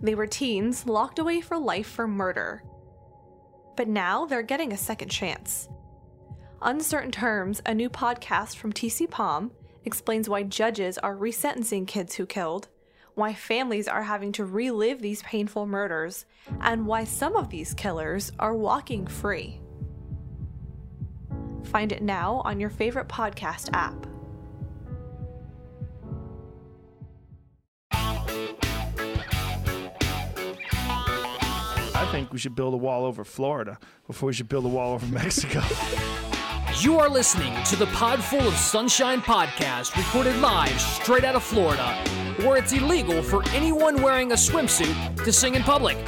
They were teens locked away for life for murder. But now they're getting a second chance. Uncertain Terms, a new podcast from TCPalm, explains why judges are resentencing kids who killed, why families are having to relive these painful murders, and why some of these killers are walking free. Find it now on your favorite podcast app. Think we should build a wall over Florida before we should build a wall over Mexico. You are listening to the Podful of Sunshine podcast, recorded live straight out of Florida, where it's illegal for anyone wearing a swimsuit to sing in public.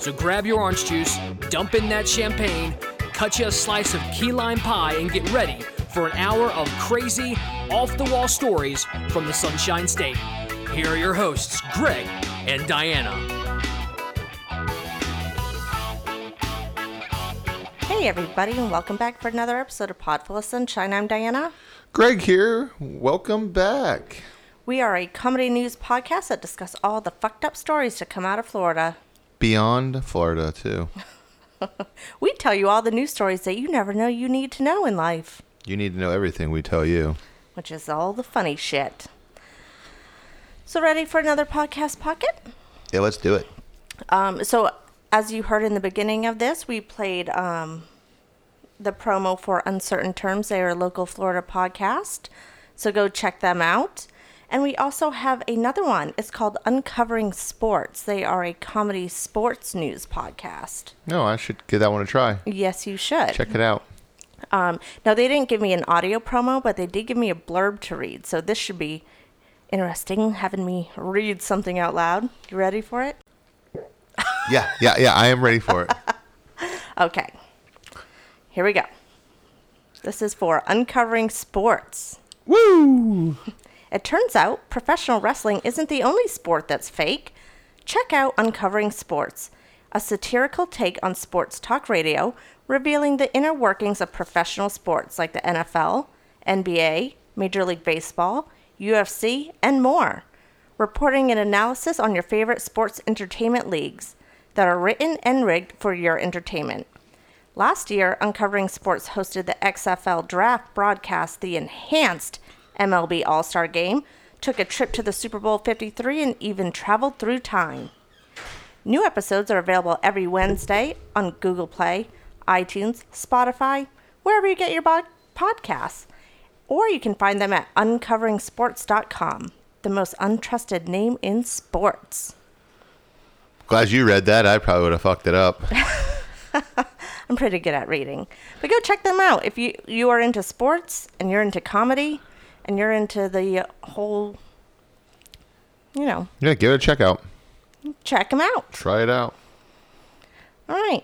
So grab your orange juice, dump in that champagne, cut you a slice of key lime pie, and get ready for an hour of crazy, off the wall stories from the Sunshine State. Here are your hosts, Greg and Diana. Hey, everybody, and welcome back for another episode of Podful of Sunshine. I'm Diana. Greg here. Welcome back. We are a comedy news podcast that discuss all the fucked up stories to come out of Florida. Beyond Florida, too. We tell you all the news stories that you never know you need to know in life, You need to know everything we tell you. which is all the funny shit. So, ready for another podcast pocket? Yeah, let's do it. Um, so, as you heard in the beginning of this, we played um, the promo for Uncertain Terms. They are a local Florida podcast. So go check them out. And we also have another one. It's called Uncovering Sports. They are a comedy sports news podcast. No, I should give that one a try. Yes, you should. Check it out. Um, now, they didn't give me an audio promo, but they did give me a blurb to read. So this should be interesting, having me read something out loud. You ready for it? Yeah, yeah, yeah. I am ready for it. Okay. Here we go. This is for Uncovering Sports. Woo! It turns out professional wrestling isn't the only sport that's fake. Check out Uncovering Sports, a satirical take on sports talk radio, revealing the inner workings of professional sports like the NFL, NBA, Major League Baseball, UFC, and more. Reporting an analysis on your favorite sports entertainment leagues that are written and rigged for your entertainment. Last year, Uncovering Sports hosted the XFL Draft broadcast, the enhanced MLB All Star Game, took a trip to the Super Bowl 53, and even traveled through time. New episodes are available every Wednesday on Google Play, iTunes, Spotify, wherever you get your bod- podcasts. Or you can find them at uncoveringsports.com, the most untrusted name in sports. Glad you read that. I probably would have fucked it up. I'm pretty good at reading. But go check them out. If you you are into sports and you're into comedy and you're into the whole you know, Yeah, give it a check out. check them out. Try it out. All right.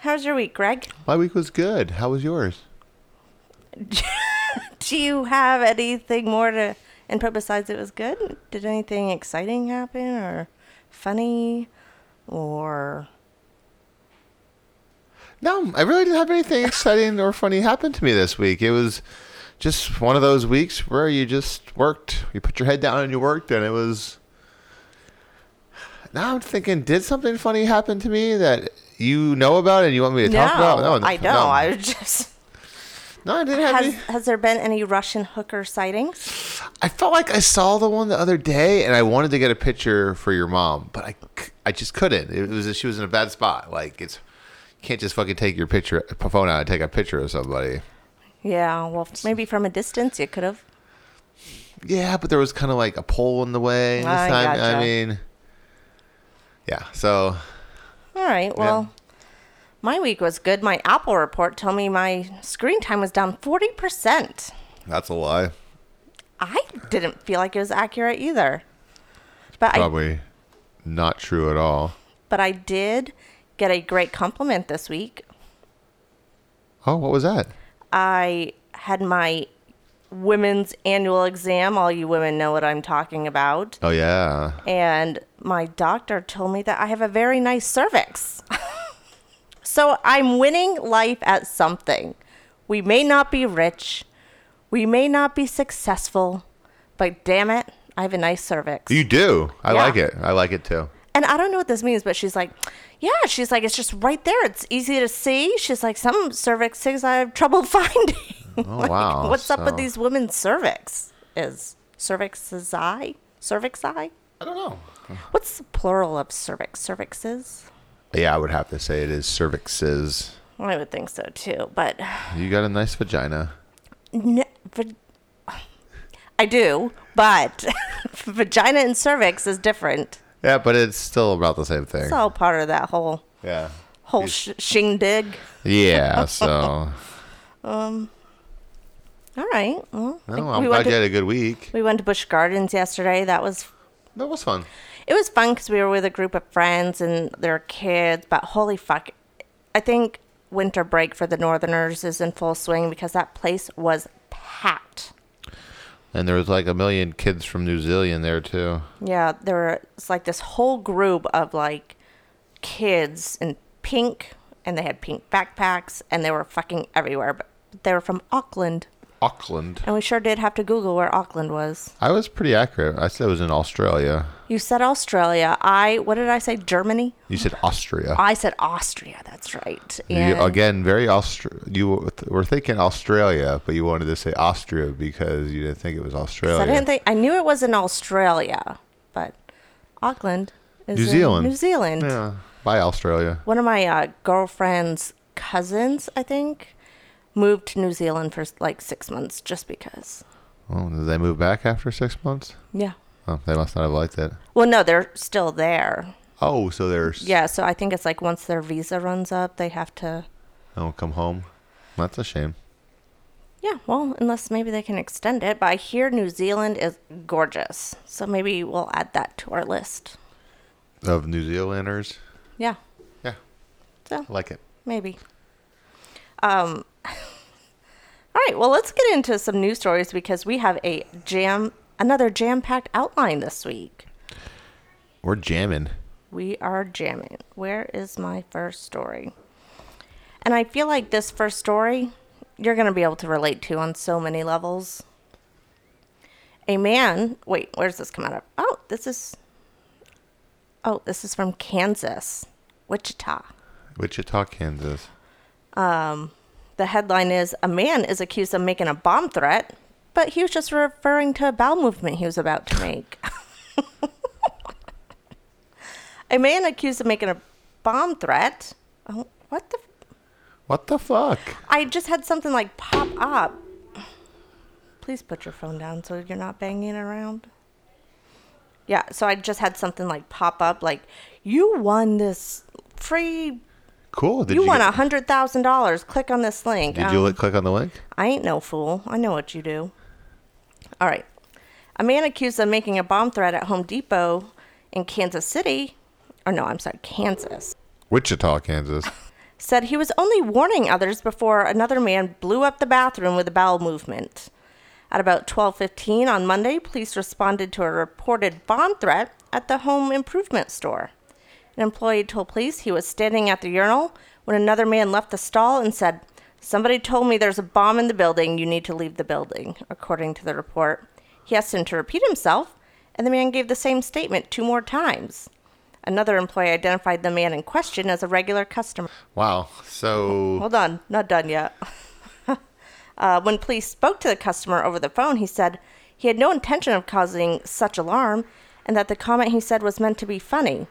How's your week, Greg? My week was good. How was yours? Do you have anything more to input besides it was good? Did anything exciting happen or funny or No, I really didn't have anything exciting or funny happen to me this week. It was just one of those weeks where you just worked. You put your head down and you worked, and it was. Now I'm thinking, did something funny happen to me that you know about and you want me to talk about? No, I know. No, I was just no, I didn't have has any. has there been any Russian hooker sightings? I felt like I saw the one the other day, and I wanted to get a picture for your mom, but I, I just couldn't. It was she was in a bad spot. Like it's can't just fucking take your picture phone out and take a picture of somebody. Yeah, well, maybe from a distance you could have. Yeah, but there was kind of like a pole in the way this I time. gotcha. I mean, yeah. So All right. Well, my week was good. My Apple report told me my screen time was down 40%. that's a lie. I didn't feel like it was accurate either. But I Probably not true at all. but I did get a great compliment this week. Oh, what was that? I had my women's annual exam. All you women know what I'm talking about. Oh yeah. and my doctor told me that I have a very nice cervix. so I'm winning life at something. We may not be rich, we may not be successful, but damn it, I have a nice cervix. You do. I Yeah. like it. I like it too. And I don't know what this means, but she's like, yeah, she's like, it's just right there. It's easy to see. She's like, some cervix cervixes I have trouble finding. Oh Like, wow. What's up with these women's cervix? Is cervix's eye? Cervix eye? I don't know. What's the plural of cervix? Cervixes? Yeah, I would have to say it is cervixes. I would think so too, but You got a nice vagina. n- va- I do, but vagina and cervix is different. Yeah, but it's still about the same thing. It's all part of that whole yeah. whole sh- shindig. Yeah. So. Um. All right. Well, No, I'm we glad went you had a good week. we went to Busch Gardens yesterday. That was That was fun. it was fun because we were with a group of friends and their kids. But holy fuck, I think winter break for the Northerners is in full swing because that place was packed. And there was like a million kids from New Zealand there too. Yeah, there were it's like this whole group of like kids in pink, and they had pink backpacks, and they were fucking everywhere. But they were from Auckland, Auckland. and we sure did have to Google where Auckland was. I was pretty accurate. I said it was in Australia. You said Australia. I what did I say? Germany. You said Austria. I said Austria. That's right. You, again, very Austria. You were- thinking Australia, but you wanted to say Austria because you didn't think it was Australia. I didn't think I knew it was in Australia, but Auckland is New Zealand. New Zealand. Yeah. Bye, Australia. One of my uh, girlfriend's cousins, I think, moved to New Zealand for like six months just because. Oh, did they move back after six months? Yeah. Oh, they must not have liked it. Well, no, they're still there. Oh, so there's. Yeah, so I think it's like once their visa runs up, they have to. Oh, come home. That's a shame. Yeah, well, unless maybe they can extend it. But I hear New Zealand is gorgeous. So maybe we'll add that to our list. Of New Zealanders. Yeah, Yeah, so I like it. maybe. Um. All right, well, let's get into some news stories because we have a jam, another jam-packed outline this week. We're jamming. We are jamming. Where is my first story? And I feel like this first story you're going to be able to relate to on so many levels. A man, wait, where's this come out of? Oh, this is Oh, this is from Kansas, Wichita. Wichita, Kansas. Um, the headline is A man is accused of making a bomb threat, but he was just referring to a bowel movement he was about to make. a man accused of making a bomb threat. Oh, what the? What the fuck? I just had something like pop up. Please put your phone down so you're not banging around. Yeah, so I just had something like pop up like, you won this free. Cool. Did you, you, won get- a hundred thousand dollars. Click on this link. Did you Um, li- click on the link? I ain't no fool. I know what you do. All right. A man accused of making a bomb threat at Home Depot in Kansas City, or no, I'm sorry, Kansas, Wichita, Kansas. said he was only warning others before another man blew up the bathroom with a bowel movement. At about 12:15 on Monday, police responded to a reported bomb threat at the home improvement store. An employee told police he was standing at the urinal when another man left the stall and said, "Somebody told me there's a bomb in the building. You need to leave the building." According to the report, he asked him to repeat himself, and the man gave the same statement two more times. Another employee identified the man in question as a regular customer. Wow. So Hold on, not done yet. uh, when police spoke to the customer over the phone, he said he had no intention of causing such alarm and that the comment he said was meant to be funny.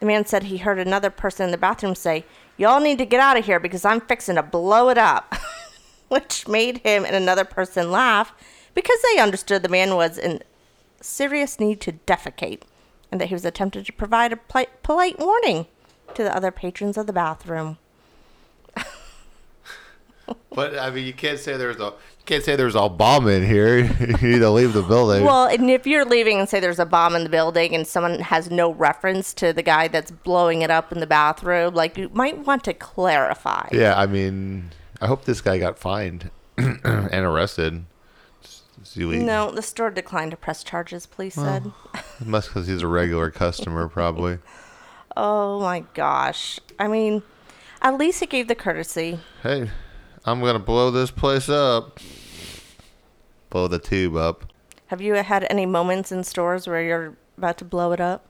The man said he heard another person in the bathroom say, Y'all need to get out of here because I'm fixing to blow it up, which made him and another person laugh because they understood the man was in serious need to defecate and that he was attempting to provide a pli- polite warning to the other patrons of the bathroom. But I mean, you can't say there's a you can't say there's a bomb in here. you need to leave the building. Well, and if you're leaving and say there's a bomb in the building and someone has no reference to the guy that's blowing it up in the bathroom, like you might want to clarify. yeah, I mean, I hope this guy got fined and arrested. See what he- No, the store declined to press charges, police said. must because he's a regular customer, probably. Oh my gosh. I mean, at least he gave the courtesy. Hey, I'm gonna blow this place up. Blow the tube up. Have you had any moments in stores where you're about to blow it up?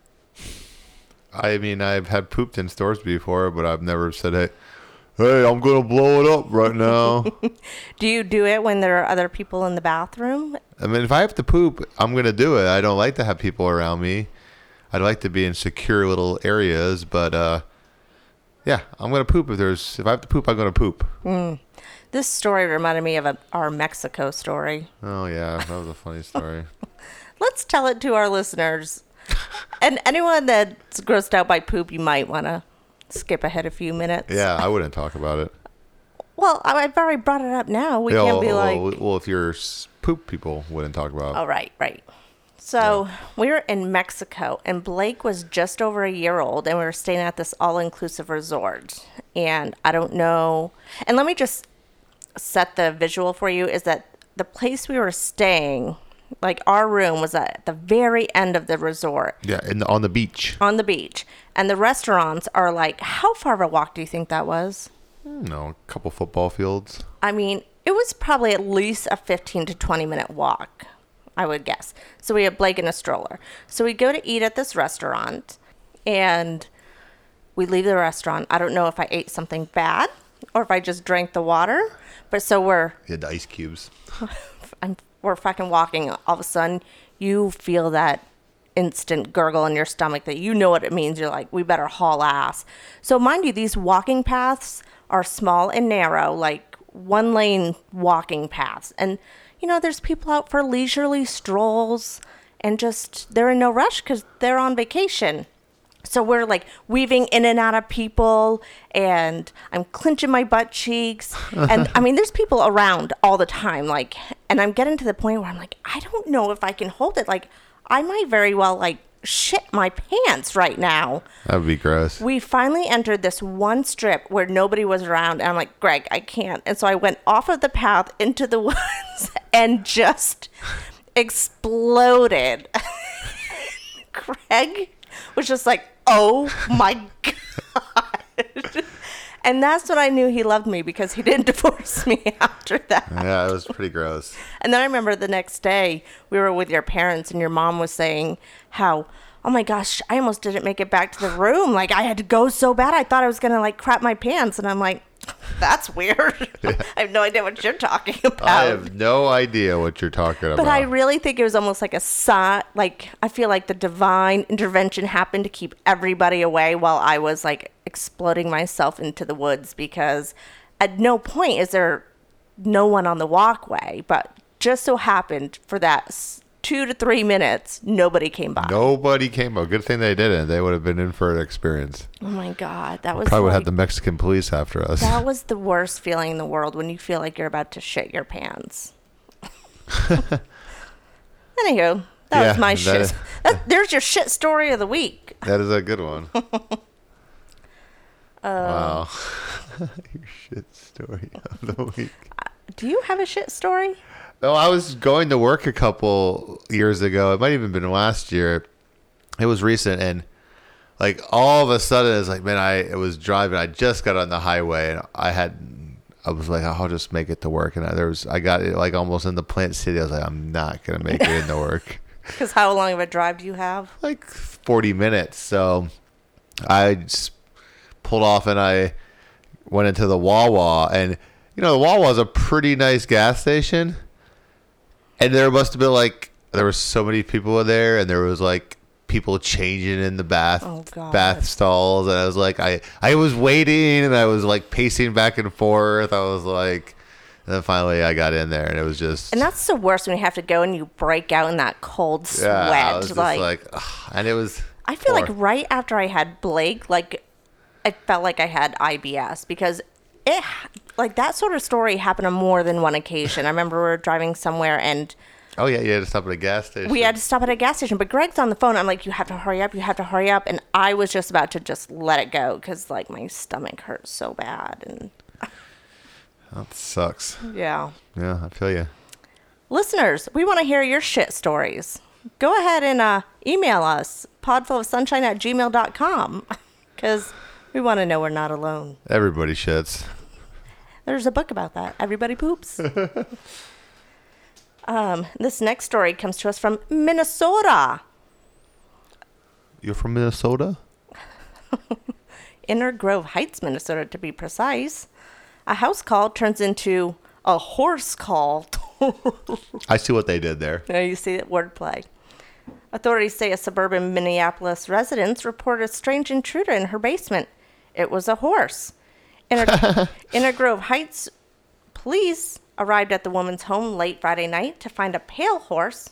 I mean, I've had pooped in stores before, but I've never said, "Hey, hey, I'm gonna blow it up right now." Do you do it when there are other people in the bathroom? I mean, if I have to poop, I'm gonna do it. I don't like to have people around me. I'd like to be in secure little areas, but uh, yeah, I'm gonna poop if there's if I have to poop, I'm gonna poop. This story reminded me of a, our Mexico story. Oh yeah, that was a funny story. Let's tell it to our listeners. and anyone that's grossed out by poop, you might want to skip ahead a few minutes. Yeah, I wouldn't talk about it. Well, I- I've already brought it up now. We Yeah, can't well, be oh, like, well, well, if you're poop people, wouldn't talk about. oh, right, right. So we were in Mexico, and Blake was just over a year old, and we were staying at this all inclusive resort. And I don't know. And let me just set the visual for you is that the place we were staying, like our room, was at the very end of the resort Yeah, in the, on the beach. on the beach. And the restaurants are like, how far of a walk do you think that was? No, a couple football fields. I mean, it was probably at least a 15 to 20 minute walk, I would guess. So we had Blake in a stroller. So we go to eat at this restaurant and we leave the restaurant. I don't know if I ate something bad or if I just drank the water. But so we're You had the ice cubes. I'm, we're fucking walking. All of a sudden, you feel that instant gurgle in your stomach that you know what it means. You're like, we better haul ass. So, mind you, these walking paths are small and narrow, like one lane walking paths. And, you know, there's people out for leisurely strolls and just they're in no rush because they're on vacation. So we're like weaving in and out of people, and I'm clenching my butt cheeks. And I mean, there's people around all the time. Like, and I'm getting to the point where I'm like, I don't know if I can hold it. Like, I might very well like shit my pants right now. That would be gross. We finally entered this one strip where nobody was around. And I'm like, Greg, I can't. And so I went off of the path into the woods and just exploded. Greg was just like, oh my God. And that's when I knew he loved me because he didn't divorce me after that. yeah, it was pretty gross. And then I remember the next day we were with your parents and your mom was saying how, oh my gosh, I almost didn't make it back to the room. Like I had to go so bad. I thought I was going to like crap my pants. And I'm like, that's weird. I have no idea what you're talking about. I have no idea what you're talking about. But I really think it was almost like a sign. Like I feel like the divine intervention happened to keep everybody away while I was like exploding myself into the woods because at no point is there no one on the walkway. But just so happened for that two to three minutes, nobody came by. Nobody came up. Good thing they didn't. They would have been in for an experience. Oh my god, that was Probably would like, have the Mexican police after us. that was the worst feeling in the world when you feel like you're about to shit your pants. Anywho, that Yeah, was my that- shit. That, there's your shit story of the week. That is a good one. wow. Um, your shit story of the week. Do you have a shit story? Oh, I was going to work a couple years ago. It might even been last year. It was recent, and like all of a sudden, it's like, man, I was driving. I just got on the highway, and I had, I was like, I'll just make it to work. And I, there was, I got it like almost in the Plant City. I was like, I'm not gonna make it into work. Because how long of a drive do you have? like 40 minutes. So I just pulled off and I went into the Wawa. And, you know, the Wawa is a pretty nice gas station. And there must have been like, there were so many people in there, and there was like people changing in the bath Oh, bath stalls and I was like I I was waiting and I was like pacing back and forth I was like and then finally I got in there and it was just And that's the worst when you have to go and you break out in that cold sweat. yeah, I was just like, like, and it was I feel like right after I had Blake, like I felt like I had IBS because it like that sort of story happened on more than one occasion. I remember we were driving somewhere and Oh yeah, you had to stop at a gas station. we had to stop at a gas station, but Greg's on the phone. I'm like, you have to hurry up, you have to hurry up, and I was just about to just let it go because like my stomach hurts so bad, and That sucks. yeah. Yeah, I feel you. Listeners, we want to hear your shit stories. Go ahead and uh, email us, podfulofsunshine at gmail.com, because we want to know we're not alone. Everybody shits. There's a book about that. Everybody poops. um, this next story comes to us from Minnesota. You're from Minnesota? Inver Grove Heights, Minnesota, to be precise. A house call turns into a horse call. I see what they did there. Now you see that wordplay. Authorities say a suburban Minneapolis resident reported a strange intruder in her basement. It was a horse. Inver, Inver Grove Heights police arrived at the woman's home late Friday night to find a pale horse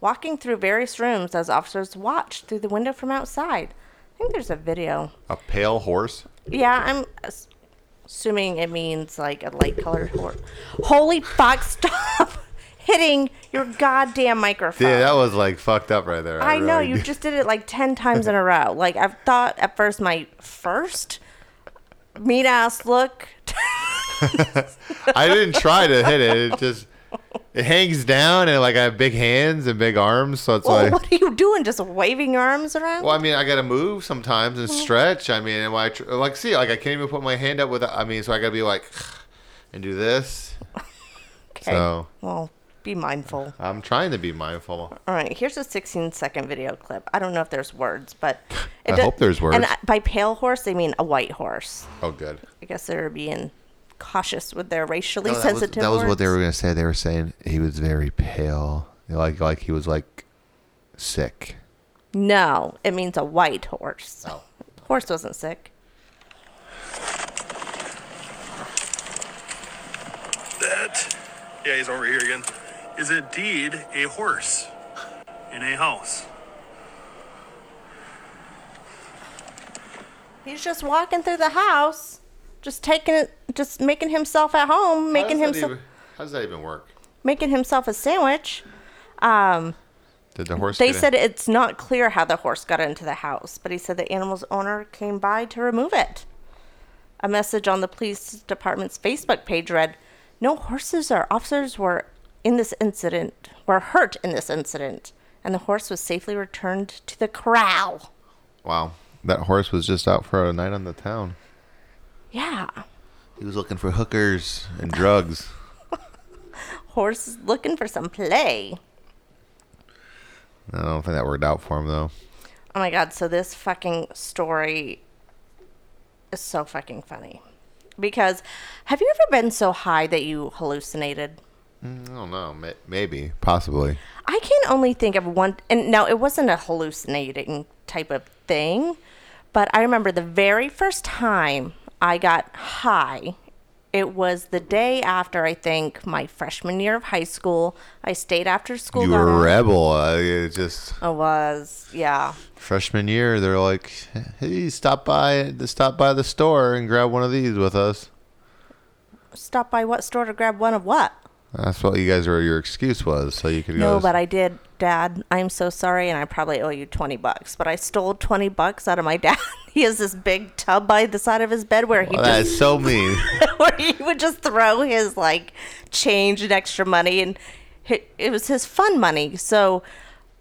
walking through various rooms as officers watched through the window from outside. I think there's a video. A pale horse. Yeah, I'm ass- assuming it means like a light colored horse. Holy fuck, stop hitting your goddamn microphone. Yeah, that was like fucked up right there. I know, really- you just did it like 10 times in a row. Like, I've thought at first my first meat ass look. I didn't try to hit it. It just it hangs down and like I have big hands and big arms, so it's Well, like. what are you doing? Just waving your arms around? Well, I mean, I gotta move sometimes and mm-hmm. stretch. I mean, and I tr- like see, like I can't even put my hand up with. I mean, so I gotta be like, and do this. okay. So Well, be mindful. I'm trying to be mindful. All right, here's a 16 second video clip. I don't know if there's words, but. I do- hope there's words. And uh, by pale horse, they mean a white horse. Oh, good. I guess they're being cautious with their racially No, that was, sensitive that was what they were gonna say. They were saying he was very pale, like like he was like sick. No, it means a white horse. Oh. Horse wasn't sick. That, yeah, he's over here again, is indeed a horse in a house. He's just walking through the house, just taking it, just making himself at home, making how himself, even- how does that even work? making himself a sandwich. Um, Did the horse? they get in? said it's not clear how the horse got into the house, but he said the animal's owner came by to remove it. A message on the police department's Facebook page read, "No horses or officers were in this incident, were hurt in this incident, and the horse was safely returned to the corral." Wow, that horse was just out for a night on the town. Yeah, He was looking for hookers and drugs. horse is looking for some play. I don't think that worked out for him though. Oh my god, so this fucking story is so fucking funny. Because have you ever been so high that you hallucinated? I don't know. Maybe, possibly. I can only think of one and no, it wasn't a hallucinating type of thing, but I remember the very first time I got high. It was the day after I think my freshman year of high school. I stayed after school. you were a rebel. Uh, it just I was, yeah. freshman year. They're like, "Hey, stop by, stop by the store and grab one of these with us." Stop by what store to grab one of what? That's what you guys were. Your excuse was so you could go. No, but I did, Dad. I'm so sorry, and I probably owe you twenty bucks. But I stole twenty bucks out of my dad. he has this big tub by the side of his bed where he Well, that's so mean. where he would just throw his like change and extra money, and it was his fun money. So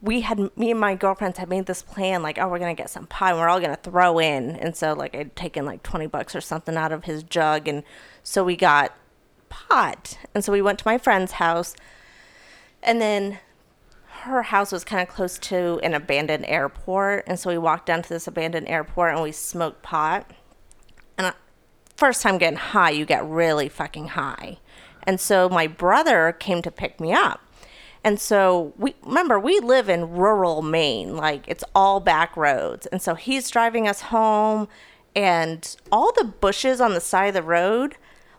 we had me and my girlfriends had made this plan, like, oh, we're gonna get some pie, and we're all gonna throw in. And so like I'd taken like twenty bucks or something out of his jug, and so we got pot. And so we went to my friend's house, and then her house was kind of close to an abandoned airport, and so we walked down to this abandoned airport and we smoked pot. And I, first time getting high, you get really fucking high. And so my brother came to pick me up. And so we remember we live in rural Maine, like it's all back roads. And so he's driving us home and all the bushes on the side of the road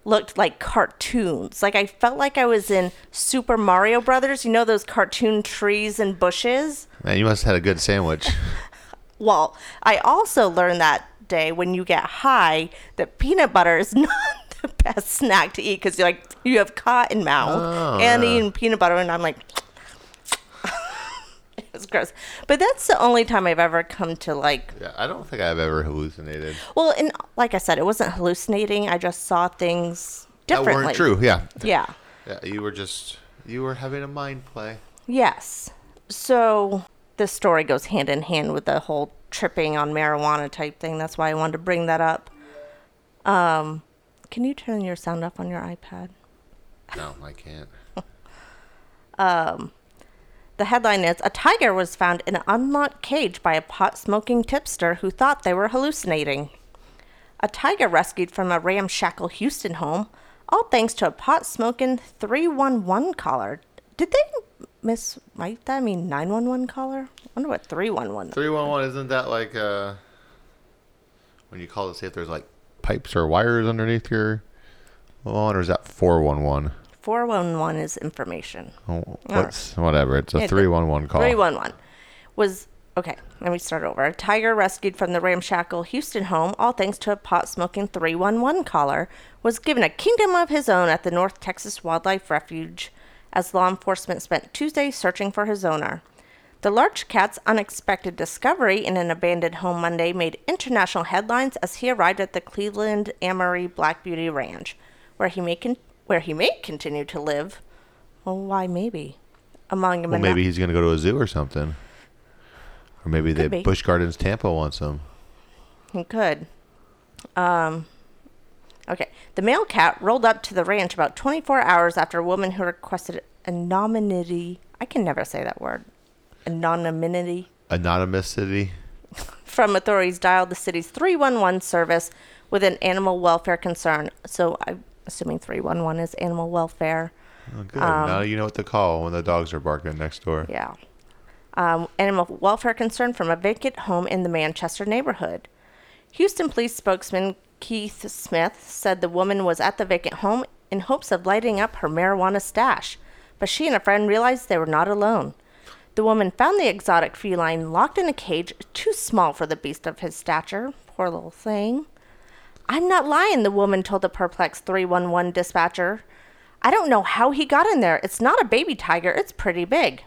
looked like cartoons. Like I felt like I was in Super Mario Brothers, you know those cartoon trees and bushes? Man, you must have had a good sandwich. Well, I also learned that day when you get high that peanut butter is not the best snack to eat because you're like you have cotton mouth Oh, and yeah. eating peanut butter, and I'm like, gross. But that's the only time I've ever come to like, yeah, I don't think I've ever hallucinated. well, and like I said, it wasn't hallucinating. I just saw things That weren't true. Yeah. Yeah. Yeah, you were just you were having a mind play. Yes. So this story goes hand in hand with the whole tripping on marijuana type thing. That's why I wanted to bring that up. Um, can you turn your sound up on your iPad? No, I can't. The headline is A tiger was found in an unlocked cage by a pot smoking tipster who thought they were hallucinating. A tiger rescued from a ramshackle Houston home, all thanks to a pot smoking 311 caller. Did they miswrite that? I mean 911 caller? I wonder what 311 Three one one isn't that like uh when you call to see if there's like pipes or wires underneath your lawn, or is that four one one? 411 is information. Oh, What's whatever? It's a one one call. 311 was okay. Let me start over. A tiger rescued from the ramshackle Houston home, all thanks to a pot smoking 311 caller, was given a kingdom of his own at the North Texas Wildlife Refuge as law enforcement spent Tuesday searching for his owner. The large cat's unexpected discovery in an abandoned home Monday made international headlines as he arrived at the Cleveland Amory Black Beauty Ranch, where he may con- where he may continue to live. Well, why maybe? Among Well, maybe he's gonna go to a zoo or something, or maybe the Could be. Busch Gardens Tampa wants him. He could. Um, okay. The male cat rolled up to the ranch about 24 hours after a woman who requested anonymity. I can never say that word. Anonymity. Anonymity. From authorities dialed the city's 311 service with an animal welfare concern. So I'm assuming 311 is animal welfare. Oh, good. now you know what to call when the dogs are barking next door. Yeah. Um, animal welfare concern from a vacant home in the Manchester neighborhood. Houston police spokesman Keith Smith said the woman was at the vacant home in hopes of lighting up her marijuana stash, but she and a friend realized they were not alone. The woman found the exotic feline locked in a cage too small for the beast of his stature. Poor little thing. I'm not lying, the woman told the perplexed 311 dispatcher. I don't know how he got in there. It's not a baby tiger, it's pretty big.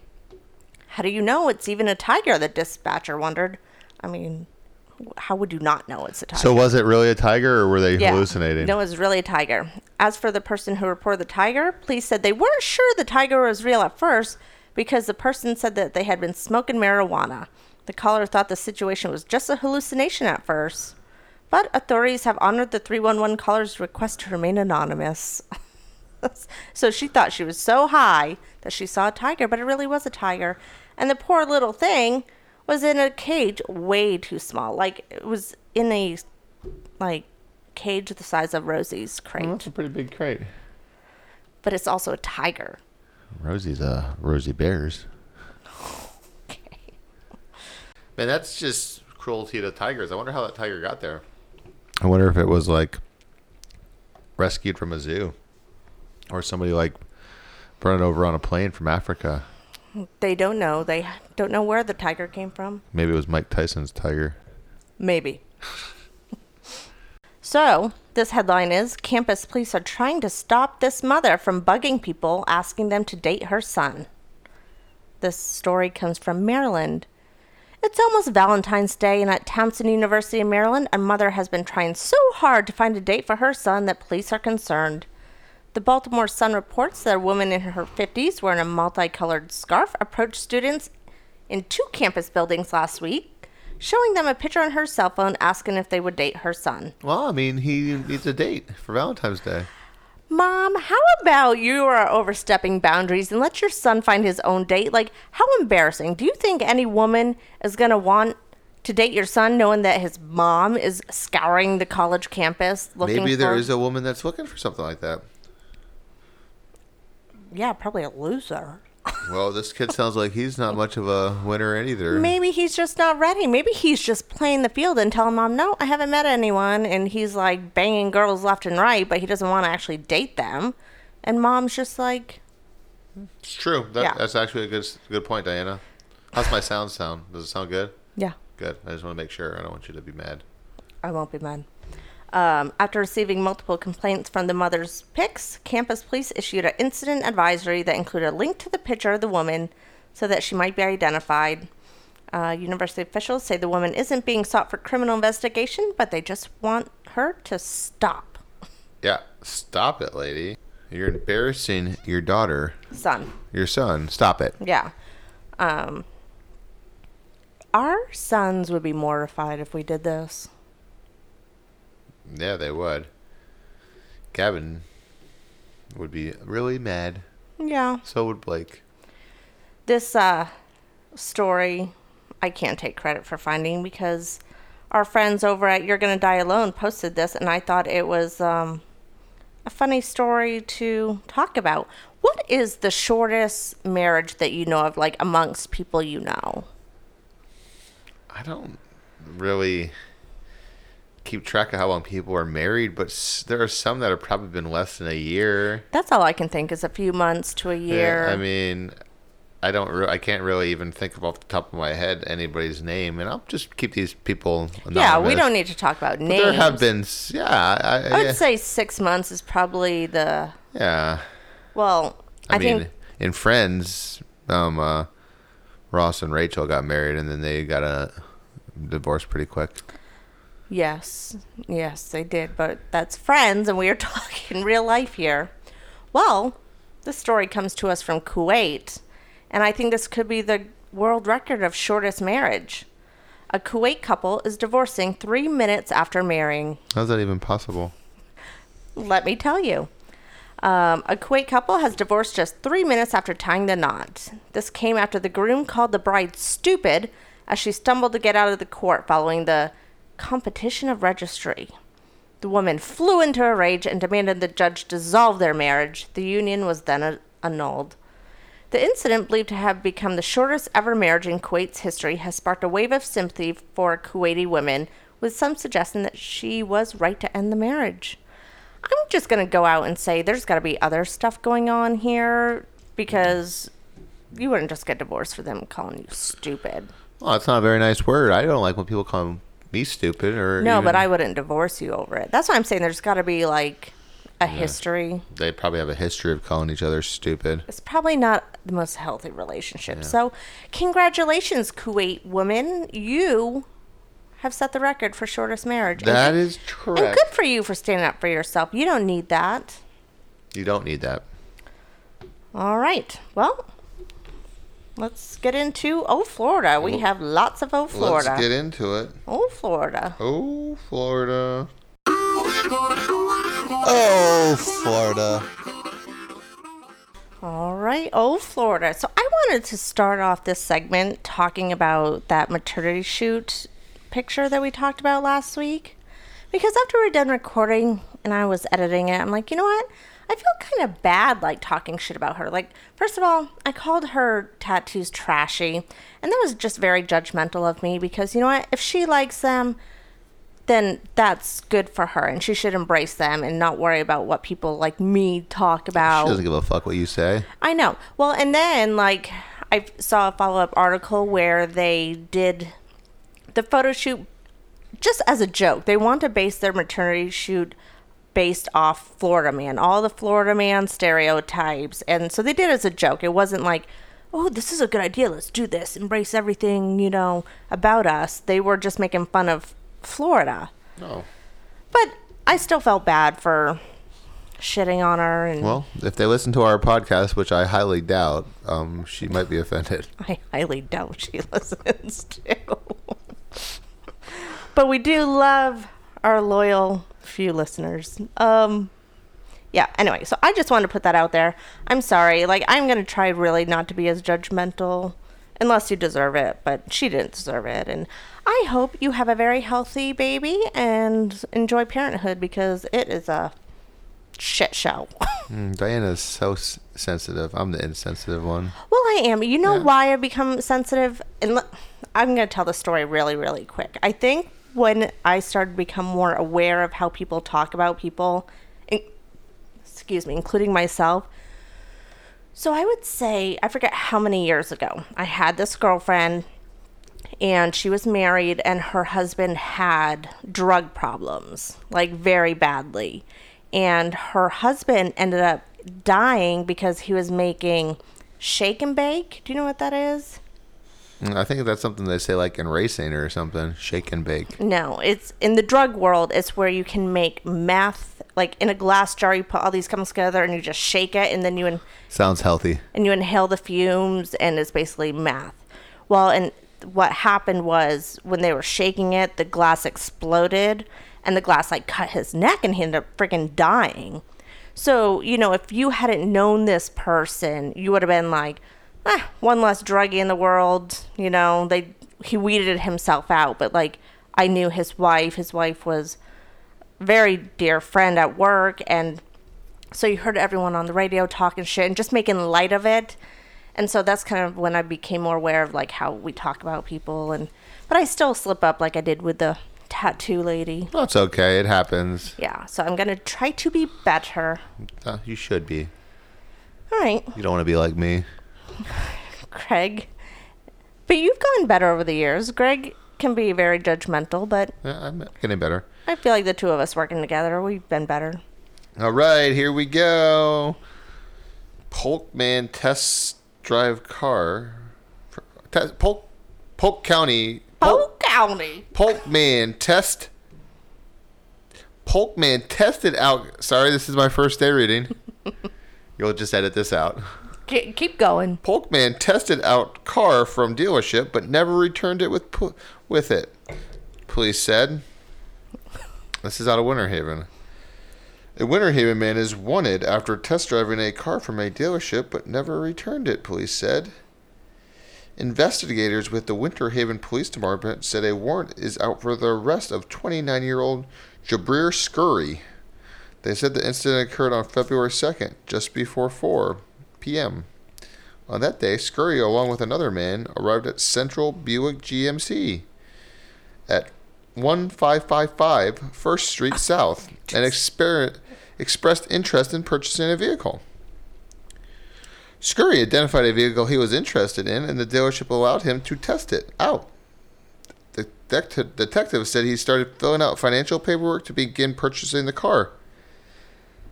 How do you know it's even a tiger? The dispatcher wondered. I mean, how would you not know it's a tiger? So was it really a tiger, or were they hallucinating? No, it was really a tiger. As for the person who reported the tiger, police said they weren't sure the tiger was real at first because the person said that they had been smoking marijuana. The caller thought the situation was just a hallucination at first. But authorities have honored the 311 caller's request to remain anonymous. so she thought she was so high that she saw a tiger, but it really was a tiger. And the poor little thing was in a cage way too small. Like it was in a like cage the size of Rosie's crate. Well, that's a pretty big crate. But it's also a tiger. Rosie's uh Rosie Bears. Okay. Man, that's just cruelty to tigers. I wonder how that tiger got there. I wonder if it was like rescued from a zoo, or somebody like brought over on a plane from Africa. They don't know. They don't know where the tiger came from. Maybe it was Mike Tyson's tiger. Maybe. so, this headline is Campus police are trying to stop this mother from bugging people asking them to date her son. This story comes from Maryland. It's almost Valentine's Day, and at Towson University in Maryland, a mother has been trying so hard to find a date for her son that police are concerned. The Baltimore Sun reports that a woman in her 50s wearing a multicolored scarf approached students in two campus buildings last week, showing them a picture on her cell phone asking if they would date her son. Well, I mean, he needs a date for Valentine's Day. Mom, how about you are overstepping boundaries and let your son find his own date? Like, how embarrassing. Do you think any woman is going to want to date your son knowing that his mom is scouring the college campus looking Maybe there for- is a woman that's looking for something like that. Yeah, probably a loser. Well, this kid sounds like he's not much of a winner either. Maybe he's just not ready. Maybe he's just playing the field and telling mom, no, I haven't met anyone. And he's like banging girls left and right, but he doesn't want to actually date them. And mom's just like, It's true. That, Yeah. That's actually a good good point, Diana. How's my sound sound? Does it sound good? yeah, Good. I just want to make sure. I don't want you to be mad. I won't be mad. Um, after receiving multiple complaints from the mother's pics, campus police issued an incident advisory that included a link to the picture of the woman so that she might be identified. Uh, university officials say the woman isn't being sought for criminal investigation, but they just want her to stop. Yeah. Stop it, lady. You're embarrassing your daughter, Son. your son. Stop it. Yeah. Um, our sons would be mortified if we did this. Yeah, they would. Gavin would be really mad. Yeah. So would Blake. This uh, story, I can't take credit for finding because our friends over at You're Gonna Die Alone posted this, and I thought it was um, a funny story to talk about. What is the shortest marriage that you know of, like amongst people you know? I don't really keep track of how long people are married, but s- there are some that have probably been less than a year. That's all I can think is a few months to a year. I mean, I don't. Re- I can't really even think of off the top of my head anybody's name, and I'll just keep these people. Anonymous. yeah, we don't need to talk about But names. There have been. Yeah, I, I would yeah, say six months is probably the yeah. well. I, I, mean, think in Friends, um, uh, Ross and Rachel got married, and then they got a divorce pretty quick. Yes, yes, they did. But that's friends, and we are talking real life here. Well, this story comes to us from Kuwait, and I think this could be the world record of shortest marriage. A Kuwait couple is divorcing three minutes after marrying. How's that even possible? Let me tell you. Um, a Kuwait couple has divorced just three minutes after tying the knot. This came after the groom called the bride stupid as she stumbled to get out of the court following the competition of registry. The woman flew into a rage and demanded the judge dissolve their marriage. The union was then annulled. The incident, believed to have become the shortest ever marriage in Kuwait's history, has sparked a wave of sympathy for Kuwaiti women, with some suggesting that she was right to end the marriage. I'm just going to go out and say there's got to be other stuff going on here because you wouldn't just get divorced for them calling you stupid. Well, it's not a very nice word. I don't like when people call me stupid or. No, but I wouldn't divorce you over it. That's why I'm saying there's got to be like a history. They probably have a history of calling each other stupid. It's probably not the most healthy relationship. So, congratulations, Kuwait woman. You have set the record for shortest marriage. And That good- is And correct. good for you for standing up for yourself. You don't need that. You don't need that. All right. Well, let's get into Oh Florida. We have lots of Oh Florida. Let's get into it. Oh Florida. Oh, Florida. Oh, Florida. All right. Oh Florida. So I wanted to start off this segment talking about that maternity shoot picture that we talked about last week. Because after we are done recording and I was editing it, I'm like, you know what? I feel kind of bad like talking shit about her. Like, first of all, I called her tattoos trashy, and that was just very judgmental of me because you know what? If she likes them, then that's good for her and she should embrace them and not worry about what people like me talk about. She doesn't give a fuck what you say. I know. Well, and then like I saw a follow up article where they did the photo shoot just as a joke. They want to base their maternity shoot based off Florida Man, all the Florida Man stereotypes. And so they did it as a joke. It wasn't like, oh, this is a good idea. Let's do this. Embrace everything, you know, about us. They were just making fun of Florida. No. But I still felt bad for shitting on her and Well, if they listen to our podcast, which I highly doubt, um, she might be offended. I highly doubt she listens to. but we do love our loyal few listeners. Um yeah, anyway, so I just wanted to put that out there. I'm sorry. Like I'm going to try really not to be as judgmental unless you deserve it, but she didn't deserve it and I hope you have a very healthy baby and enjoy parenthood because it is a shit show. Mm, Diana's so s- sensitive. I'm the insensitive one. Well, I am. You know Yeah. why I've become sensitive? And I'm going to tell the story really, really quick. I think when I started to become more aware of how people talk about people, in- excuse me, including myself. So I would say, I forget how many years ago, I had this girlfriend and she was married and her husband had drug problems like very badly. And her husband ended up dying because he was making shake and bake. Do you know what that is Mm, I think that's something they say like in racing or something. Shake and bake. no it's in the drug world it's where you can make meth like in a glass jar you put all these chemicals together and you just shake it and then you in- Sounds healthy. and you inhale the fumes and it's basically meth. Well, and what happened was when they were shaking it, the glass exploded and the glass like cut his neck and he ended up freaking dying. So, you know, if you hadn't known this person, you would have been like, ah, one less druggie in the world, you know, they he weeded himself out, but like I knew his wife. His wife was a very dear friend at work, and so you heard everyone on the radio talking shit and just making light of it. And so that's kind of when I became more aware of like how we talk about people and but I still slip up like I did with the tattoo lady. That's okay. It happens. Yeah, so I'm going to try to be better. Uh, you should be. All right, You don't want to be like me. Craig. But you've gotten better over the years. Greg can be very judgmental, but Yeah, I'm getting better. I feel like the two of us working together, we've been better. All right, here we go. Polkman test drive car. Test, Polk, Polk County. Polk County. Polkman test. Polkman tested out. Sorry, this is my first day reading. You'll just edit this out. Ke- Keep going. Polkman tested out car from dealership, but never returned it with with it. Police said. This is out of Winter Haven. A Winter Haven man is wanted after test driving a car from a dealership, but never returned it. Police said. Investigators with the Winter Haven Police Department said a warrant is out for the arrest of 29-year-old Jabrir Scurry. They said the incident occurred on February 2nd, just before 4 p.m. On that day, Scurry, along with another man, arrived at Central Buick GMC at 1555 First Street ah, South and exper- expressed interest in purchasing a vehicle. Scurry identified a vehicle he was interested in, and the dealership allowed him to test it out. The detective said he started filling out financial paperwork to begin purchasing the car.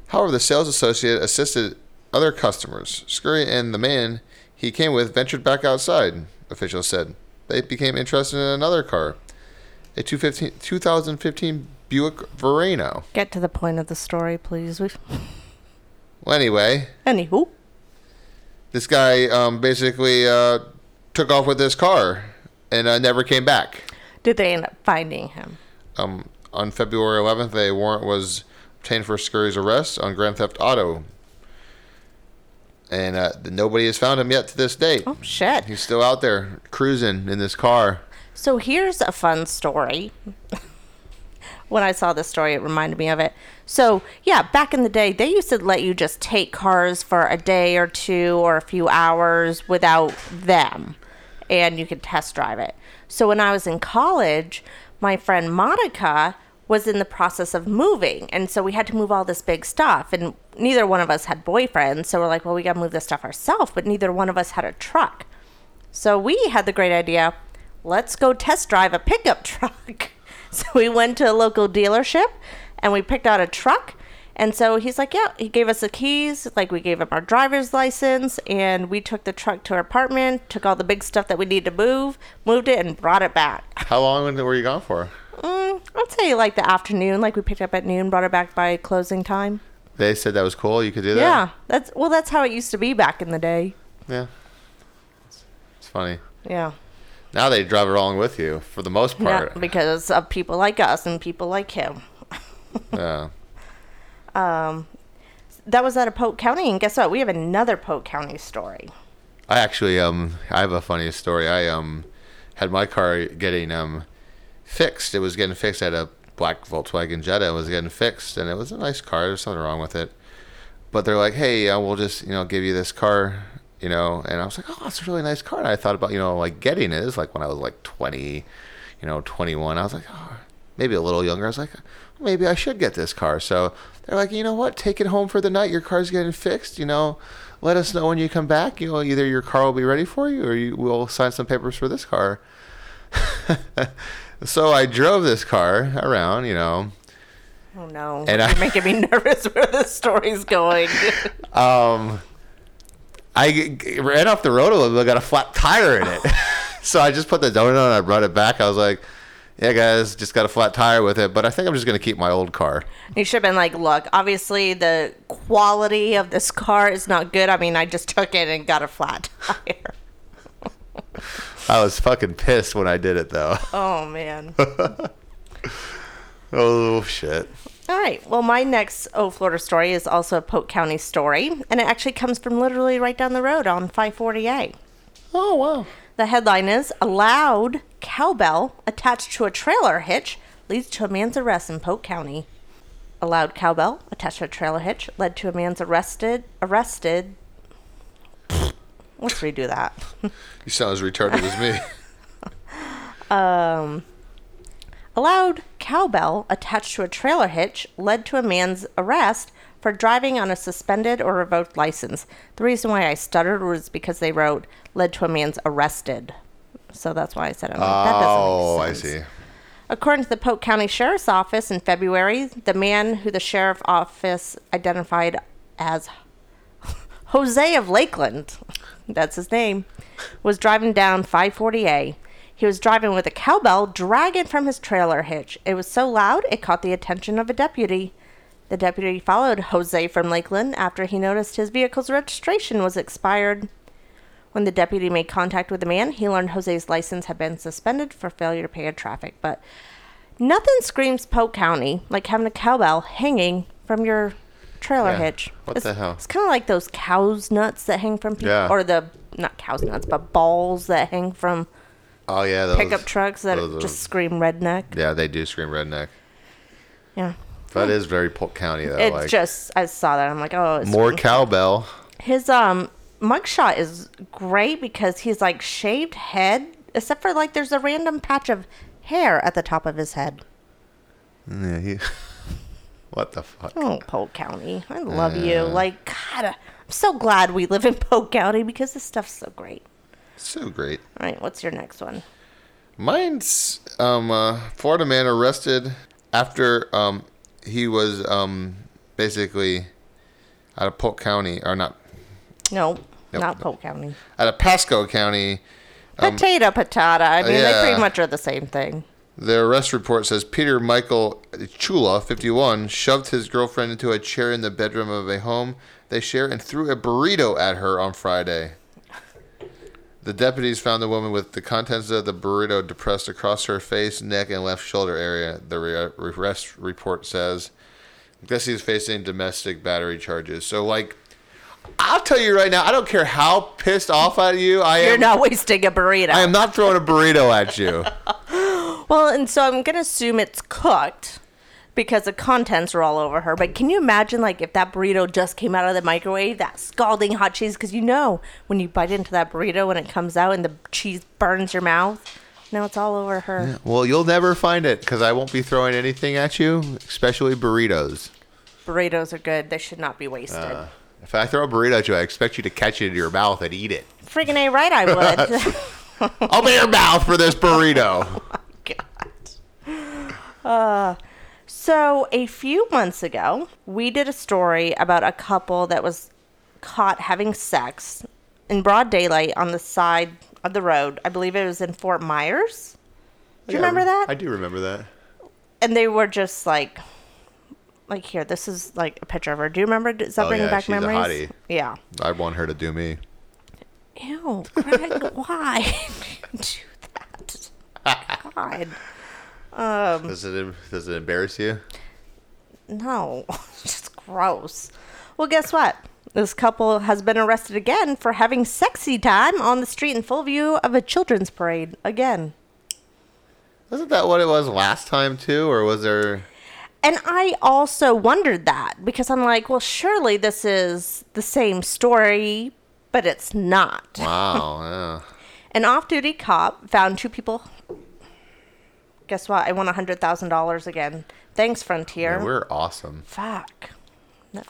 However, the sales associate assisted other customers. Scurry and the man he came with ventured back outside, officials said. They became interested in another car, a 2015 Buick Verano. Get to the point of the story, please. We've... Well, anyway, Anywho, this guy um, basically uh, took off with this car and uh, never came back. did they end up finding him? Um, on February 11th, a warrant was obtained for Scurry's arrest on Grand Theft Auto. And uh, nobody has found him yet to this date. Oh shit! He's still out there cruising in this car. So here's a fun story. when I saw this story, it reminded me of it. So, yeah, back in the day, they used to let you just take cars for a day or two or a few hours without them, and you could test drive it. So, when I was in college, my friend Monica was in the process of moving, and so we had to move all this big stuff, and neither one of us had boyfriends, so we're like, well, we got to move this stuff ourselves, but neither one of us had a truck. So we had the great idea let's go test drive a pickup truck. So we went to a local dealership and we picked out a truck. And so he's like, yeah, he gave us the keys, like we gave him our driver's license, and we took the truck to our apartment, took all the big stuff that we need to move, moved it, and brought it back. How long were you gone for? Mm, I'd say like the afternoon, like we picked up at noon, brought it back by closing time. They said that was cool. You could do that. Yeah, that's well, that's how it used to be back in the day. Yeah. It's, it's funny. Yeah. Now they drive it along with you for the most part. Yeah, because of people like us and people like him. Yeah. Um, that was out of Polk County, and guess what? We have another Polk County story. I actually um I have a funny story. I um had my car getting um fixed. It was getting fixed at a black Volkswagen Jetta. It was getting fixed, and it was a nice car. There's something wrong with it, but they're like, "Hey, uh, we'll just you know give you this car." You know, and I was like, "Oh, it's a really nice car." And I thought about you know like getting it. Like when I was like 20, you know, 21. I was like, oh, maybe a little younger. I was like, maybe I should get this car. So they're like, you know what? Take it home for the night. Your car's getting fixed. You know, let us know when you come back. You know, either your car will be ready for you, or you will sign some papers for this car. so I drove this car around. You know, Oh no! And You're I- making me nervous where this story's going. um, I g- g- ran off the road a little bit. Got a flat tire in it. so I just put the donut on. and I brought it back. I was like. Yeah, guys, just got a flat tire with it, but I think I'm just gonna keep my old car. you should have been like, "Look, obviously the quality of this car is not good. I mean, I just took it and got a flat tire." I was fucking pissed when I did it though. Oh man! Oh shit. All right. Well, my next Oh Florida story is also a Polk County story, and it actually comes from literally right down the road on 540A. Oh wow. The headline is A loud cowbell attached to a trailer hitch leads to a man's arrest in Polk County. A loud cowbell attached to a trailer hitch led to a man's arrested arrested Let's redo that. You sound as retarded as me. Um, a loud cowbell attached to a trailer hitch led to a man's arrest for driving on a suspended or revoked license. The reason why I stuttered was because they wrote led to a man's arrested. So that's why I said it. Like, that doesn't Oh, make I see. According to the Polk County Sheriff's Office in February, the man who the sheriff's office identified as Jose of Lakeland, that's his name, was driving down 540A. He was driving with a cowbell dragging from his trailer hitch. It was so loud it caught the attention of a deputy. The deputy followed Jose from Lakeland after he noticed his vehicle's registration was expired. When the deputy made contact with the man, he learned Jose's license had been suspended for failure to pay a traffic. But nothing screams Polk County like having a cowbell hanging from your trailer Yeah. hitch. What it's, the hell? It's kind of like those cow's nuts that hang from people, Yeah. or the not cow's nuts, but balls that hang from Oh yeah, those, pickup trucks that those are- just scream redneck. Yeah, they do scream redneck. Yeah, That is very Polk County though. it's like just I saw that I'm like, oh, it's more cowbell. his um mugshot is great because he's like shaved head, except for like there's a random patch of hair at the top of his head. Yeah, he, what the fuck? Oh, Polk County, I love you. Like, God, I'm so glad we live in Polk County because this stuff's so great. So great. All right, what's your next one? Mine's um uh, Florida man arrested after um he was um basically out of Polk County or not No, Nope. not Polk County. out of Pasco County. Potato, patata. I mean, they Um, pretty much are the same thing. The arrest report says Peter Michael Chula, 51, shoved his girlfriend into a chair in the bedroom of a home they share and threw a burrito at her on Friday. The deputies found the woman with the contents of the burrito depressed across her face, neck, and left shoulder area. The re- arrest report says. Guess he's facing domestic battery charges. So, like, I'll tell you right now, I don't care how pissed off at you I am. You're not wasting a burrito. I am not throwing a burrito at you. Well, and so I'm gonna assume it's cooked because the contents are all over her. But can you imagine, like, if that burrito just came out of the microwave, that scalding hot cheese? Because you know when you bite into that burrito when it comes out and the cheese burns your mouth. Now it's all over her. Well, you'll never find it because I won't be throwing anything at you, especially burritos. Burritos are good. They should not be wasted. Uh, if I throw a burrito at you, I expect you to catch it in your mouth and eat it. Friggin' a right, I would. Open your mouth for this burrito. Uh, so a few months ago, we did a story about a couple that was caught having sex in broad daylight on the side of the road. I believe it was in Fort Myers. Do you remember that? I do remember that. and they were just like, like here. This is like a picture of her. Do you remember? Does that Oh, bring yeah, back she's a hottie. Yeah. I want her to do me. Ew, Greg, why do that? God. Um, Does it does it embarrass you? No, it's just gross. Well, guess what? This couple has been arrested again for having sexy time on the street in full view of a children's parade again. Wasn't that what it was last time too, or was there? And I also wondered that because I'm like, well, surely this is the same story, but it's not. Wow. yeah. An off duty cop found two people. Guess what? I won a $100,000 again. Thanks, Frontier. Yeah, We're awesome. Fuck. No.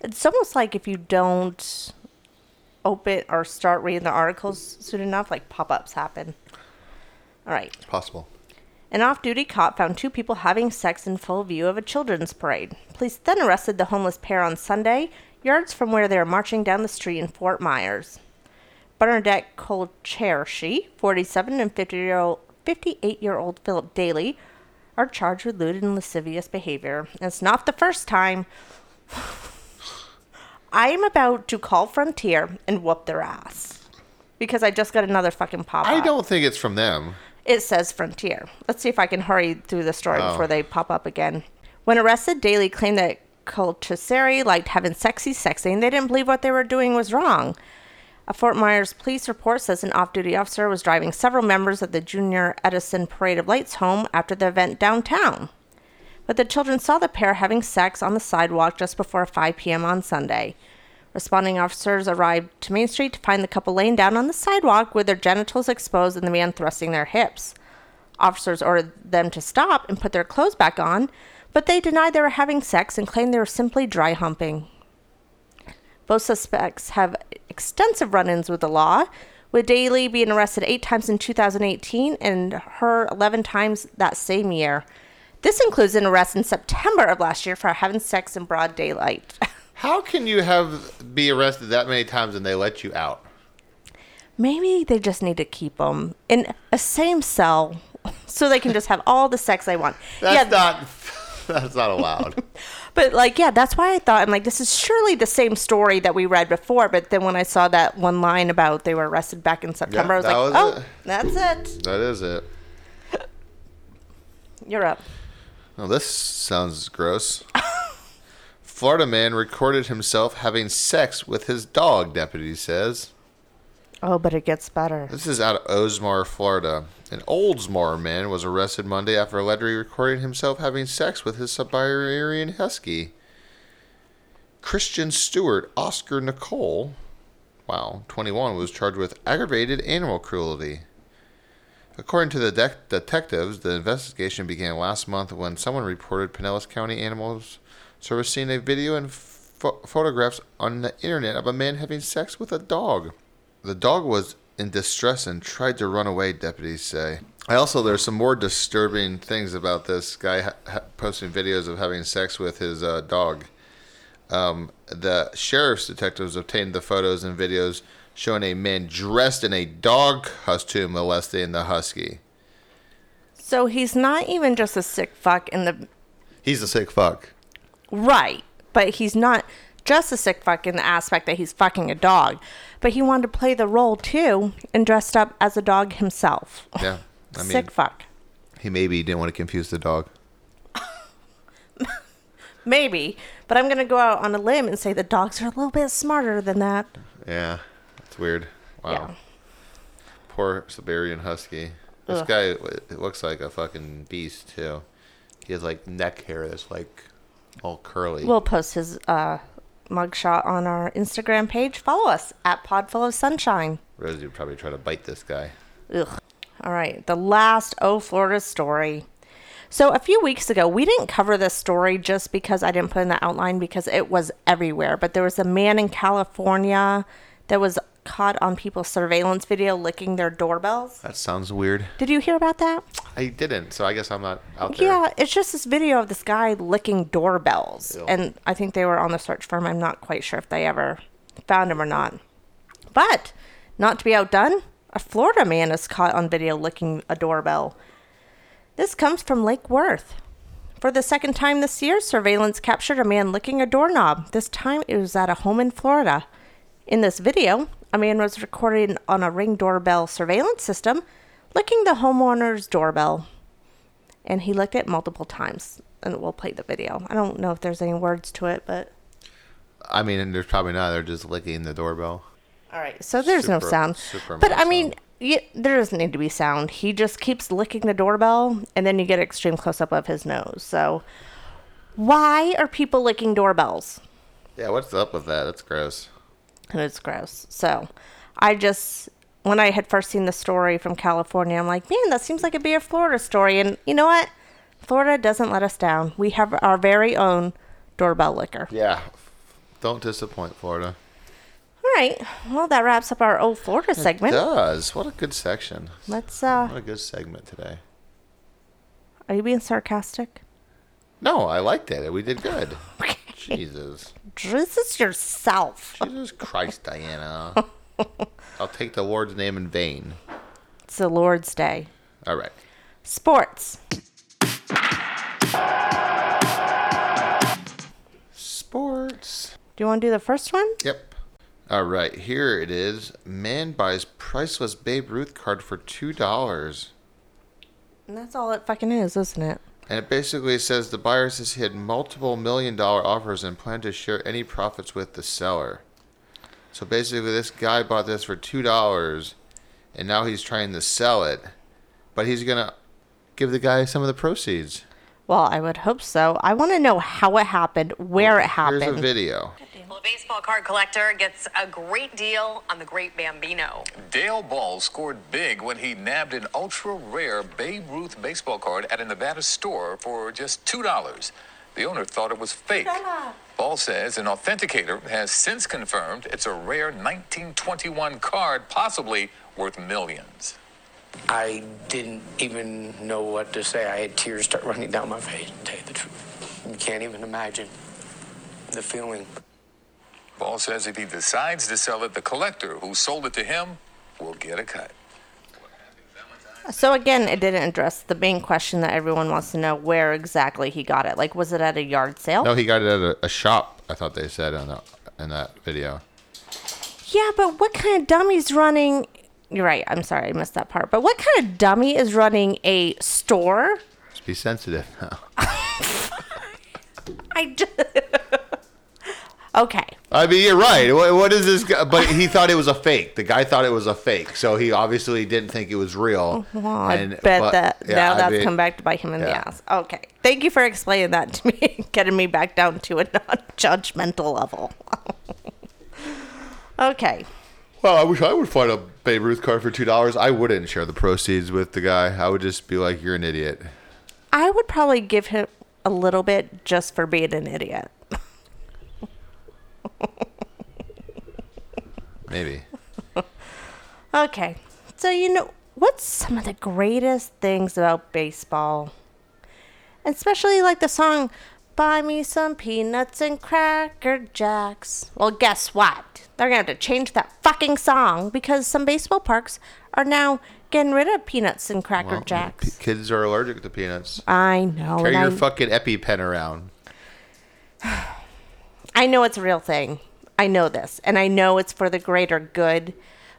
It's almost like if you don't open or start reading the articles soon enough, like pop ups happen. All right. It's possible. An off duty cop found two people having sex in full view of a children's parade. Police then arrested the homeless pair on Sunday, yards from where they were marching down the street in Fort Myers. Bernadette Colchershi, 47, and 50 year old 58 year old Philip Daly are charged with lewd and lascivious behavior. And it's not the first time. I am about to call Frontier and whoop their ass. Because I just got another fucking pop up. I don't think it's from them. it says Frontier. Let's see if I can hurry through the story oh. before they pop up again. When arrested, Daly claimed that Colchesari liked having sexy sexing. They didn't believe what they were doing was wrong. A Fort Myers police report says an off duty officer was driving several members of the Junior Edison Parade of Lights home after the event downtown. But the children saw the pair having sex on the sidewalk just before 5 p.m. on Sunday. Responding officers arrived to Main Street to find the couple laying down on the sidewalk with their genitals exposed and the man thrusting their hips. Officers ordered them to stop and put their clothes back on, but they denied they were having sex and claimed they were simply dry humping. Both suspects have extensive run ins with the law, with Daly being arrested eight times in 2018 and her 11 times that same year. This includes an arrest in September of last year for having sex in broad daylight. How can you have be arrested that many times and they let you out? Maybe they just need to keep them in a same cell so they can just have all the sex they want. That's not. That's not allowed. But like, yeah, that's why I thought I'm like, this is surely the same story that we read before. But then when I saw that one line about they were arrested back in September, I was like, was oh, it. that's it. that is it. You're up. Well, this sounds gross. Florida man recorded himself having sex with his dog, deputy says. Oh, but it gets better. This is out of Oldsmar, Florida. An Oldsmar man was arrested Monday after allegedly recording himself having sex with his Siberian Husky. Christian Stewart Oscar Nicole, wow, 21, was charged with aggravated animal cruelty. According to the dec detectives, the investigation began last month when someone reported Pinellas County Animals Service seeing a video and pho- photographs on the internet of a man having sex with a dog. The dog was in distress and tried to run away, deputies say. I also, there's some more disturbing things about this guy ha- ha- posting videos of having sex with his uh, dog. Um, the sheriff's detectives obtained the photos and videos showing a man dressed in a dog costume molesting the husky. So he's not even just a sick fuck in the He's a sick fuck. right, but he's not just a sick fuck in the aspect that he's fucking a dog, but he wanted to play the role too and dressed up as a dog himself. Yeah. I mean, sick fuck. he maybe didn't want to confuse the dog. Maybe, but I'm gonna go out on a limb and say the dogs are a little bit smarter than that. Yeah, that's weird. Wow. Yeah. Poor Siberian Husky. This Ugh. guy it looks like a fucking beast too. He has like neck hair that's like all curly. We'll post his uh, mugshot on our Instagram page. Follow us at Podful of Sunshine. Rosie would probably try to bite this guy. Ugh. All right, the last Oh Florida story. So a few weeks ago, we didn't cover this story just because I didn't put in the outline because it was everywhere. But there was a man in California that was caught on people's surveillance video licking their doorbells. That sounds weird. Did you hear about that? I didn't, so I guess I'm not out there. Yeah, it's just this video of this guy licking doorbells. Ew. And I think they were on the search firm. I'm not quite sure if they ever found him or not. But, not to be outdone, a Florida man is caught on video licking a doorbell. This comes from Lake Worth. For the second time this year, surveillance captured a man licking a doorknob. This time it was at a home in Florida. In this video, a man was recorded on a ring doorbell surveillance system licking the homeowner's doorbell and he licked it multiple times. And we'll play the video. I don't know if there's any words to it, but I mean, there's probably not. They're just licking the doorbell. all right. So there's no sound, but I mean, there doesn't need to be sound. He just keeps licking the doorbell, and then you get extreme close up of his nose. So why are people licking doorbells? Yeah, what's up with that? That's gross. And it's gross. So I just when I had first seen the story from California, I'm like, man, that seems like it'd be a Florida story. And you know what? Florida doesn't let us down. We have our very own doorbell licker. Yeah. Don't disappoint, Florida. All right. Well, that wraps up our old Florida segment. It does what a good section. Let's uh. What a good segment today. are you being sarcastic? No, I liked it. We did good. Jesus. Jesus yourself. Jesus Christ, Diana. I'll take the Lord's name in vain. It's the Lord's Day. All right. Sports. Sports. Do you want to do the first one? Yep. All right. Here it is. Man buys priceless Babe Ruth card for two dollars, And that's all it fucking is, isn't it? And it basically says the buyer has he had multiple million dollar offers and planned to share any profits with the seller. So basically, this guy bought this for two dollars, and now he's trying to sell it, but he's gonna give the guy some of the proceeds. Well, I would hope so. I want to know how it happened, where it happened. Here's a video. Well, a baseball card collector gets a great deal on the great Bambino. Dale Ball scored big when he nabbed an ultra rare Babe Ruth baseball card at a Nevada store for just $2. The owner thought it was fake. Ball says an authenticator has since confirmed it's a rare 1921 card, possibly worth millions. I didn't even know what to say. I had tears start running down my face, to tell you the truth. You can't even imagine the feeling. Ball says if he decides to sell it, the collector who sold it to him will get a cut. So again, it didn't address the main question that everyone wants to know: where exactly he got it. Like, was it at a yard sale? No, he got it at a, a shop. I thought they said in that in that video. Yeah, but what kind of dummy's running? You're right. I'm sorry, I missed that part. But what kind of dummy is running a store? Just be sensitive now. I just. Okay. I mean, you're right. What, what is this? Guy? But he thought it was a fake. The guy thought it was a fake, so he obviously didn't think it was real. Oh, well, I And- bet but- that yeah, now I that's mean, come back to bite him in the ass. Okay. Thank you for explaining that to me, getting me back down to a non-judgmental level. okay. Well, I wish I would find a Babe Ruth card for two dollars. I wouldn't share the proceeds with the guy. I would just be like, "You're an idiot." I would probably give him a little bit just for being an idiot. Maybe. Okay. So, you know, what's some of the greatest things about baseball? Especially like the song, Buy Me Some Peanuts and Cracker Jacks. Well, guess what? They're going to have to change that fucking song because some baseball parks are now getting rid of peanuts and Cracker Well, Jacks. p- kids are allergic to peanuts. I know. Carry your I- fucking EpiPen around. I know it's a real thing. I know this. And I know it's for the greater good.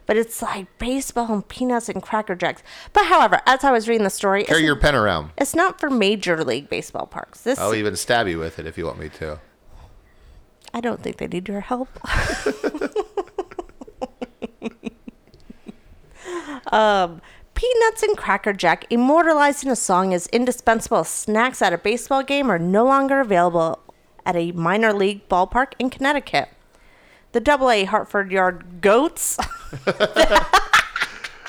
But it's like baseball and peanuts and Cracker Jacks. But however, as I was reading the story, Carry your pen around. it's not for Major League Baseball parks. This I'll even stab you with it if you want me to. I don't think they need your help. um, Peanuts and Cracker Jack, immortalizing a song as indispensable snacks at a baseball game, are no longer available at a minor league ballpark in Connecticut. The Double A Hartford Yard Goats,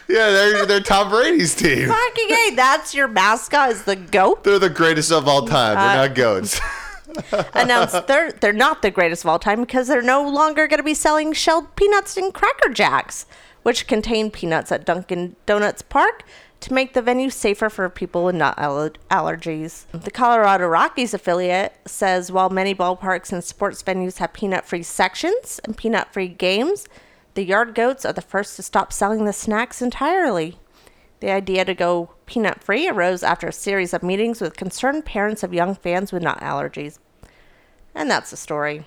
Yeah, they're they're Tom Brady's team. fucking that's your mascot is the goat. They're the greatest of all time. Uh, They're not goats. announced they're they're not the greatest of all time because they're no longer going to be selling shelled peanuts and cracker jacks, which contain peanuts at Dunkin' Donuts Park to make the venue safer for people with nut aller- allergies. The Colorado Rockies affiliate says while many ballparks and sports venues have peanut-free sections and peanut-free games, the Yard Goats are the first to stop selling the snacks entirely. The idea to go peanut free arose after a series of meetings with concerned parents of young fans with nut allergies. And that's the story.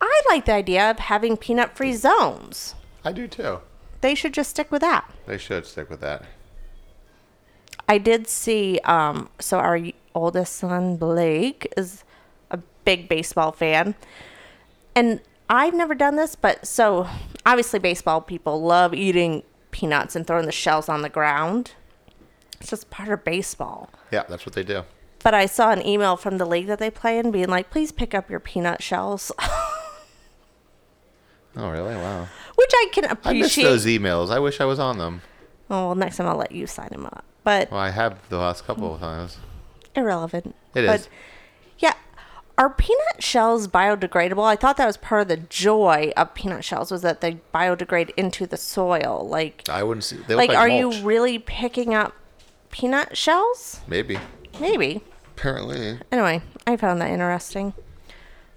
I like the idea of having peanut free zones. I do too. They should just stick with that. They should stick with that. I did see, um, so our oldest son, Blake, is a big baseball fan. And I've never done this, but so obviously, baseball people love eating peanuts and throwing the shells on the ground. It's just part of baseball. Yeah, that's what they do. But I saw an email from the league that they play in being like, please pick up your peanut shells, Oh, really? Wow. which I can appreciate. I miss those emails. I wish I was on them. oh, well, next time I'll let you sign them up. But Well, I have the last couple of times. irrelevant. It but, is. Yeah. Are peanut shells biodegradable? I thought that was part of the joy of peanut shells was that they biodegrade into the soil. Like, I wouldn't see. They like, look are mulch. you really picking up peanut shells? Maybe. Maybe. Apparently. Anyway, I found that interesting.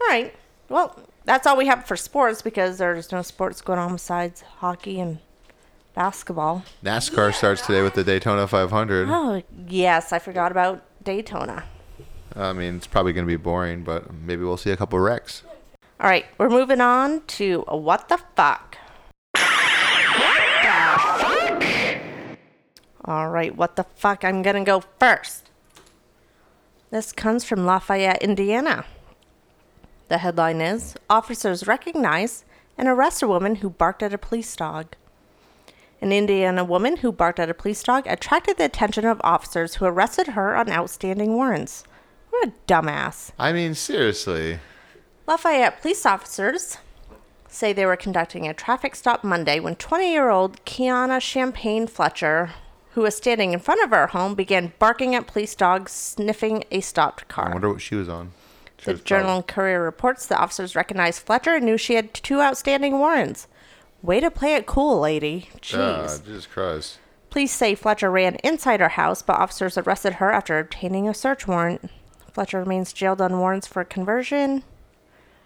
All right. Well, that's all we have for sports because there's no sports going on besides hockey and basketball. NASCAR starts today with the Daytona 500. Oh, yes, I forgot about Daytona. I mean, it's probably going to be boring, but maybe we'll see a couple wrecks. All right, we're moving on to a what the fuck. All right, what the fuck? I'm going to go first. This comes from Lafayette, Indiana. The headline is Officers recognize and arrest a woman who barked at a police dog. An Indiana woman who barked at a police dog attracted the attention of officers who arrested her on outstanding warrants. What a dumbass. I mean, seriously. Lafayette police officers say they were conducting a traffic stop Monday when 20 year old Kiana Champagne Fletcher, who was standing in front of her home, began barking at police dogs sniffing a stopped car. I wonder what she was on. She The was Journal and Courier reports the officers recognized Fletcher and knew she had two outstanding warrants. Way to play it cool, lady. Jeez. Ah, Jesus Christ. Police say Fletcher ran inside her house, but officers arrested her after obtaining a search warrant. Fletcher remains jailed on warrants for conversion,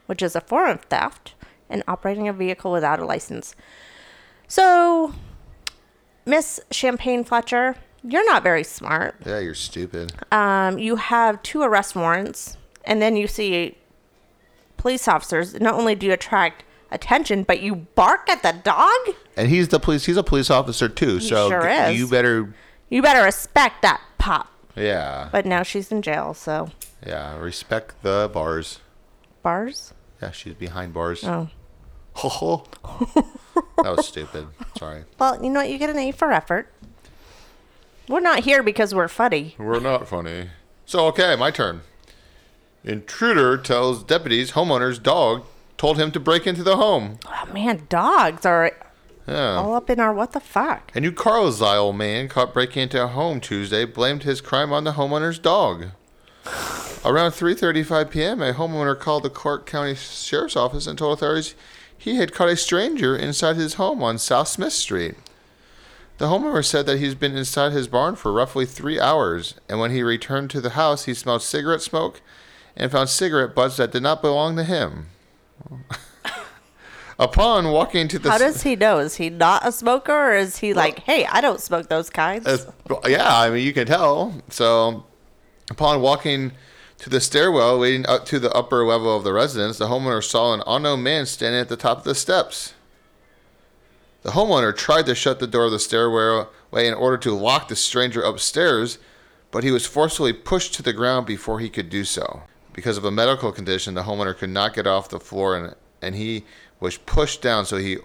which is a form of theft, and operating a vehicle without a license. So, Miss Champagne Fletcher, you're not very smart. Yeah, you're stupid. Um, you have two arrest warrants, and then you see police officers. Not only do you attract attention, but you bark at the dog. And he's the police. He's a police officer too. So sure is. you better. You better respect that pop. Yeah. But now she's in jail, so Yeah. Respect the bars. bars. Yeah, she's behind bars. Oh. Ho ho. that was stupid. Sorry. Well, you know what? You get an A for effort. We're not here because we're funny. We're not funny. So okay, my turn. Intruder tells deputies homeowner's dog told him to break into the home. Oh man, dogs are Yeah. all up in our what the fuck. A New Carlisle man caught breaking into a home Tuesday blamed his crime on the homeowner's dog. Around 3:35 p.m., a homeowner called the Clark County Sheriff's Office and told authorities he had caught a stranger inside his home on South Smith Street. The homeowner said that he's been inside his barn for roughly three hours, and when he returned to the house, he smelled cigarette smoke and found cigarette butts that did not belong to him. Upon walking to the How does he know? Is he not a smoker, or is he like, hey, I don't smoke those kinds? Yeah, I mean, you can tell. So, upon walking to the stairwell leading up to the upper level of the residence, the homeowner saw an unknown man standing at the top of the steps. The homeowner tried to shut the door of the stairway in order to lock the stranger upstairs, but he was forcefully pushed to the ground before he could do so. Because of a medical condition, the homeowner could not get off the floor and, and he was pushed down, so he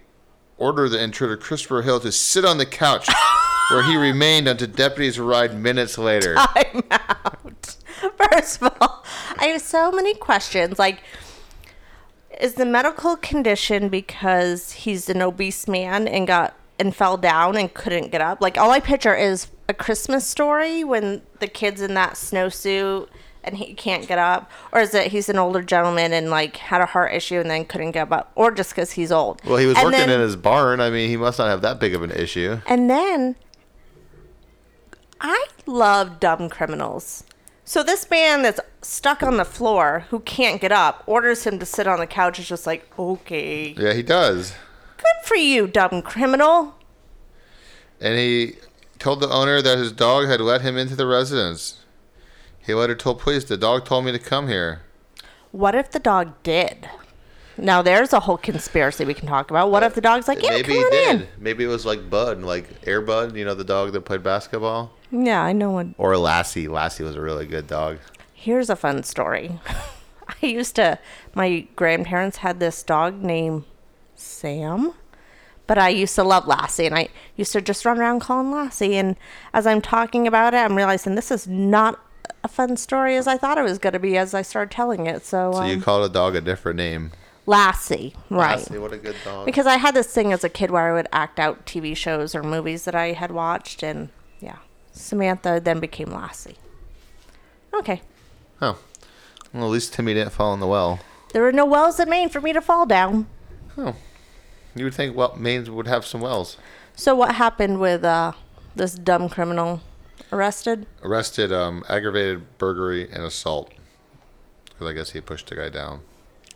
ordered the intruder, Christopher Hill, to sit on the couch where he remained until deputies arrived minutes later. I'm out. First of all, I have so many questions. Like, is the medical condition because he's an obese man and got and fell down and couldn't get up? Like, all I picture is a Christmas story when the kid's in that snowsuit and he can't get up, or is it he's an older gentleman and like had a heart issue and then couldn't get up, or just because he's old? Well, he was And working then- in his barn. I mean, he must not have that big of an issue. And then I love dumb criminals. So this man that's stuck on the floor who can't get up orders him to sit on the couch. Is just like, okay, Yeah, he does. good for you, dumb criminal. And he told the owner that his dog had let him into the residence. He later told police, the dog told me to come here. What if the dog did? Now there's a whole conspiracy we can talk about. What if the dog's like, yeah, Maybe come he on did. Maybe it was like Bud, like Air Bud, you know, the dog that played basketball. Yeah, I know one. Or Lassie. Lassie was a really good dog. Here's a fun story. I used to, my grandparents had this dog named Sam, but I used to love Lassie and I used to just run around calling Lassie. And as I'm talking about it, I'm realizing this is not a fun story as I thought it was going to be as I started telling it. So, So um, you called a dog a different name. Lassie, right. Lassie, what a good dog. Because I had this thing as a kid where I would act out TV shows or movies that I had watched. And yeah, Samantha then became Lassie. Okay. Oh. Well, at least Timmy didn't fall in the well. There were no wells in Maine for me to fall down. Oh. You would think well, Maine would have some wells. So what happened with uh, this dumb criminal arrested? Arrested, um, aggravated burglary and assault. Because I guess he pushed the guy down.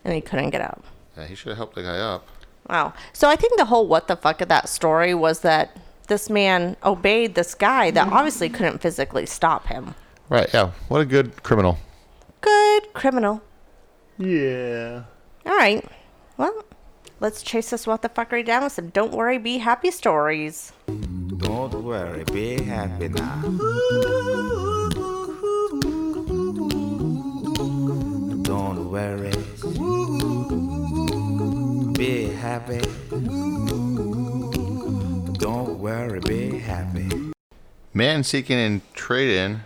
And he couldn't get up. Yeah, he should have helped the guy up. Wow. So I think the whole what the fuck of that story was that this man obeyed this guy that obviously couldn't physically stop him. Right, yeah. What a good criminal. Good criminal. Yeah. All right. Well, let's chase this what the fuckery down with some don't worry, be happy stories. Don't worry, be happy now. Don't worry. Be happy. happy. Don't worry, be happy. Man seeking a trade-in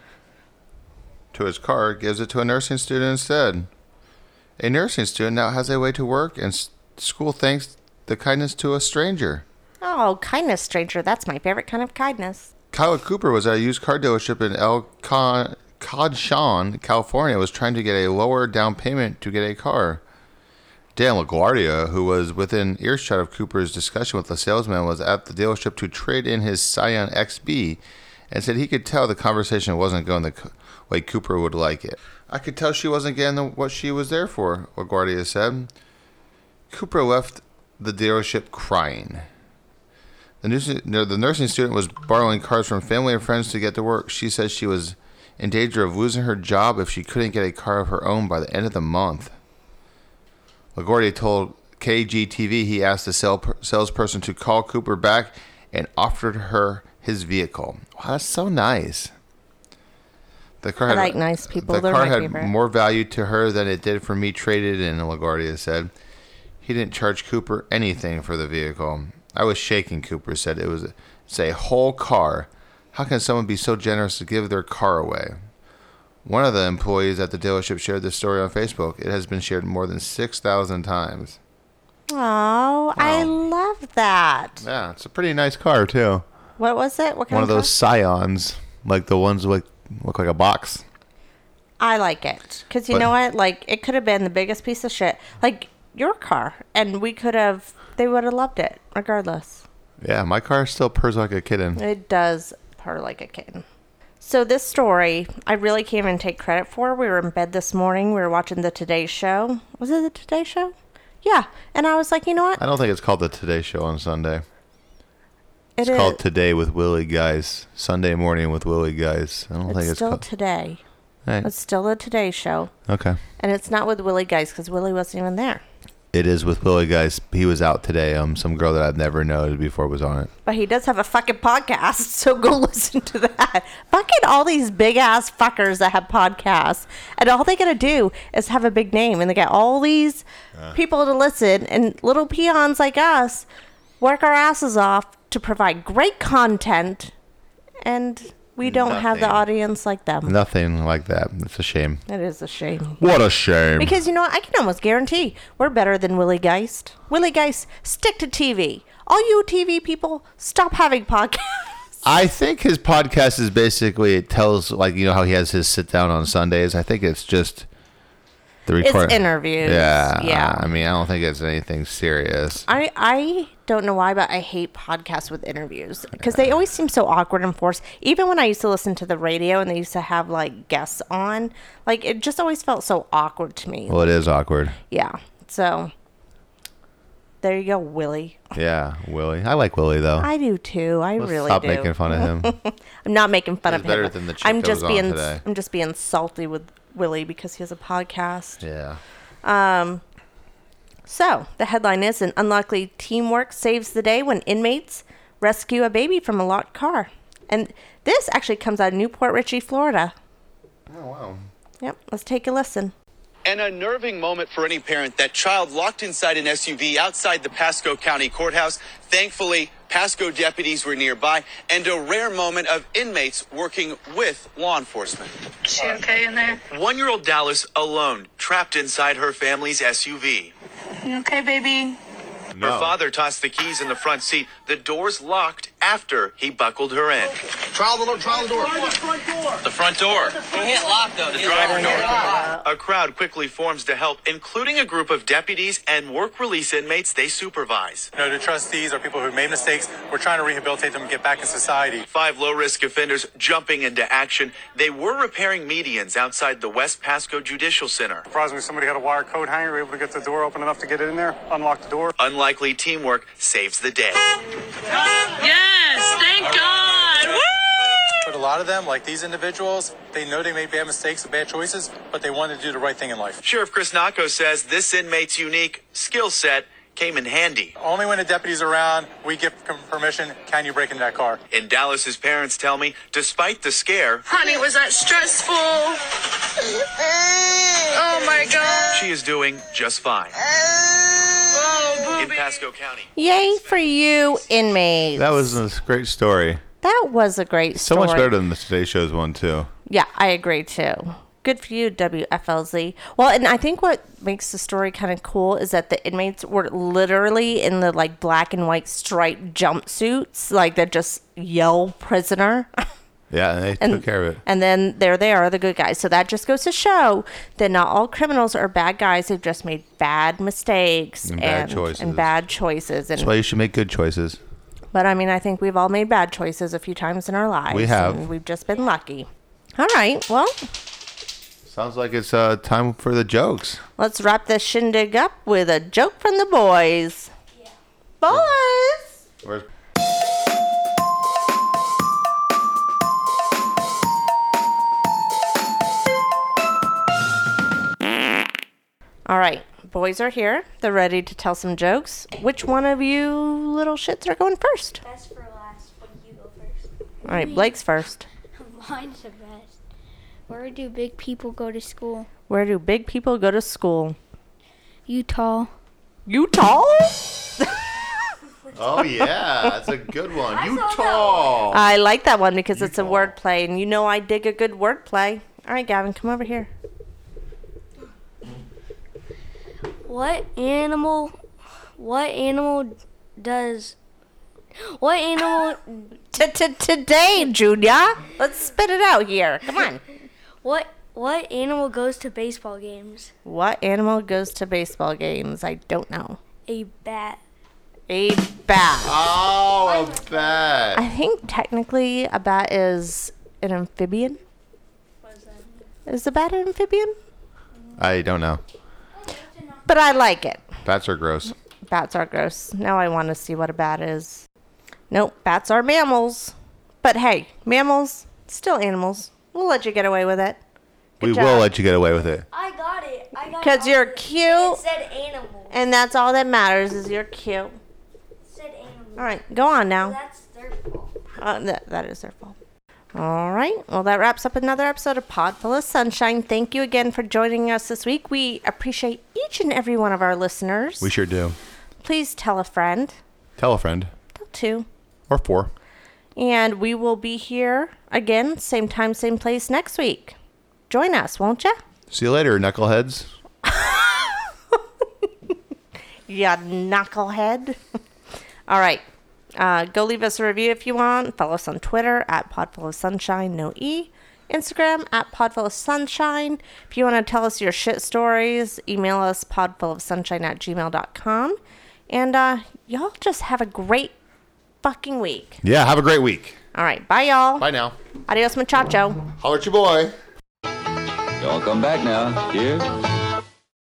to his car gives it to a nursing student instead. A nursing student now has a way to work and s- school thanks the kindness to a stranger. Oh, kindness, stranger. That's my favorite kind of kindness. Kyle Cooper was at a used car dealership in El Con- Codshawn, California, was trying to get a lower down payment to get a car. Dan LaGuardia, who was within earshot of Cooper's discussion with the salesman, was at the dealership to trade in his Scion XB and said he could tell the conversation wasn't going the way Cooper would like it. I could tell she wasn't getting the, what she was there for, LaGuardia said. Cooper left the dealership crying. The, nursing, the nursing student was borrowing cars from family and friends to get to work. She says she was in danger of losing her job if she couldn't get a car of her own by the end of the month. LaGuardia told KGTV he asked the sale, salesperson to call Cooper back and offered her his vehicle. Wow, that's so nice. The car I like nice people. The They're car had favorite. more value to her than it did for me traded in, LaGuardia said. He didn't charge Cooper anything for the vehicle. I was shaking, Cooper said. It was it's a whole car. How can someone be so generous to give their car away? One of the employees at the dealership shared this story on Facebook. It has been shared more than 6,000 times. Oh, I love that. Yeah, it's a pretty nice car, too. What was it? What kind One of car? those Scions, like the ones that look like a box. I like it because you But- know what? Like it could have been the biggest piece of shit, like your car, and we could have. They would have loved it regardless. Yeah, my car still purrs like a kitten. It does purr like a kitten. So this story, I really can't even take credit for. We were in bed this morning. We were watching the Today Show. Was it the Today Show? Yeah. And I was like, you know what? I don't think it's called the Today Show on Sunday. It It's is. called Today with Willie Geist. Sunday morning with Willie Geist. I don't think It's it's still called. today. Right. It's still the Today Show, Okay. and it's not with Willie Geist because Willie wasn't even there. It is with Willie Geist. He was out today. Um, some girl that I've never known before was on it. But he does have a fucking podcast, so go listen to that. Fucking all these big ass fuckers that have podcasts, and all they gotta do is have a big name, and they get all these people to listen, and little peons like us work our asses off to provide great content, and we don't have the Nothing. audience like them. Nothing like that. It's a shame. It is a shame. What a shame. Because you know what? I can almost guarantee we're better than Willie Geist. Willie Geist, stick to TV. All you TV people, stop having podcasts. I think his podcast is basically it tells like you know how he has his sit down on Sundays. I think it's just the It's interviews, Yeah, yeah. I mean, I don't think it's anything serious. I I don't know why, but I hate podcasts with interviews because they always seem so awkward and forced. Even when I used to listen to the radio and they used to have like guests on, like it just always felt so awkward to me. Well, it is awkward. Yeah. So there you go, Willie. Yeah, Willie. I like Willie though. I do too. I Let's really stop do. making fun of him. I'm not making fun He's of him. better than the chick I'm that just was on being today. I'm just being salty with Willie because he has a podcast. yeah. Um, so the headline is an unlikely teamwork saves the day when inmates rescue a baby from a locked car. And this actually comes out of New Port Richey, Florida. Oh wow. Yep, let's take a listen. An unnerving moment for any parent. That child locked inside an SUV outside the Pasco County Courthouse. Thankfully, Pasco deputies were nearby, and a rare moment of inmates working with law enforcement. Is She okay in there? One year old Dallas alone, trapped inside her family's SUV. You okay, baby? No. Her father tossed the keys in the front seat. The doors locked after he buckled her in. Trial the door. Trial the door. The front door. You hit lock though. The driver door. A crowd quickly forms to help, including a group of deputies and work release inmates they supervise. You know, the trustees are people who made mistakes. We're trying to rehabilitate them and get back in society. Five low risk offenders jumping into action. They were repairing medians outside the West Pasco Judicial Center. Surprisingly, somebody had a wire coat hanger, able to get the door open enough to get in there, unlock the door. Unlikely teamwork saves the day. Yes, thank God. Woo! But a lot of them, like these individuals, they know they made bad mistakes and bad choices, but they wanted to do the right thing in life. Sheriff Chris Nocco says this inmate's unique skill set came in handy. Only when the deputy's around, we give com- permission, can you break into that car? In Dallas, his parents tell me, despite the scare, Honey, was that stressful? Oh my God. she is doing just fine. In. Pasco County. Yay for you, inmates. That was a great story. That was a great So story. So much better than the Today Show's one too. Yeah, I agree too. Good for you, WFLZ. Well, and I think what makes the story kind of cool is that the inmates were literally in the like black and white striped jumpsuits, like that just yell prisoner. Yeah, and they And- took care of it. And then there they are, the good guys. So that just goes to show that not all criminals are bad guys. They've just made bad mistakes And bad choices. And bad choices. And That's why you should make good choices. but I mean, I think we've all made bad choices a few times in our lives. We have. And we've just been lucky. All right. Well, Sounds like it's uh, time for the jokes. let's wrap this shindig up with a joke from the boys. Boys. Where's All right. Boys are here. They're ready to tell some jokes. Which one of you little shits are going first? Best for last, but you go first. All right. Blake's first. Mine's the best. Where do big people go to school? Where do big people go to school? Utah. Utah? Oh yeah, that's a good one. Utah. I like that one because it's a wordplay, and you know I dig a good wordplay. All right, Gavin, come over here. What animal? What animal does? What animal? Today, Junior. Let's spit it out here. Come on. What what animal goes to baseball games? What animal goes to baseball games? I don't know. A bat. A bat. Oh, a bat. I think technically a bat is an amphibian. Is a bat an amphibian? I don't know. But I like it. Bats are gross. Bats are gross. Now I want to see what a bat is. Nope, bats are mammals. But hey, mammals, still animals. We'll let you get away with it. we job. will let you get away with it. I got it. I got 'Cause it. Because you're It cute. said animal. And that's all that matters is you're cute. It said animal. All right, go on now. That's their fault. Uh, that, that is their fault. All right. Well, that wraps up another episode of Podful of Sunshine. Thank you again for joining us this week. We appreciate each and every one of our listeners. We sure do. Please tell a friend. Tell a friend Tell two. or four. And we will be here again, same time, same place next week. Join us, won't ya? See you later, knuckleheads. Ya knucklehead. All right. Uh, go leave us a review if you want. Follow us on Twitter at Podful of Sunshine, no E. Instagram at Podful of Sunshine. If you want to tell us your shit stories, email us podfulofsunshine at gmail.com. And uh, y'all just have a great fucking week. Yeah, have a great week. All right. Bye, y'all. Bye now. Adios, muchacho. Holler at your boy. Y'all come back now. Cheers.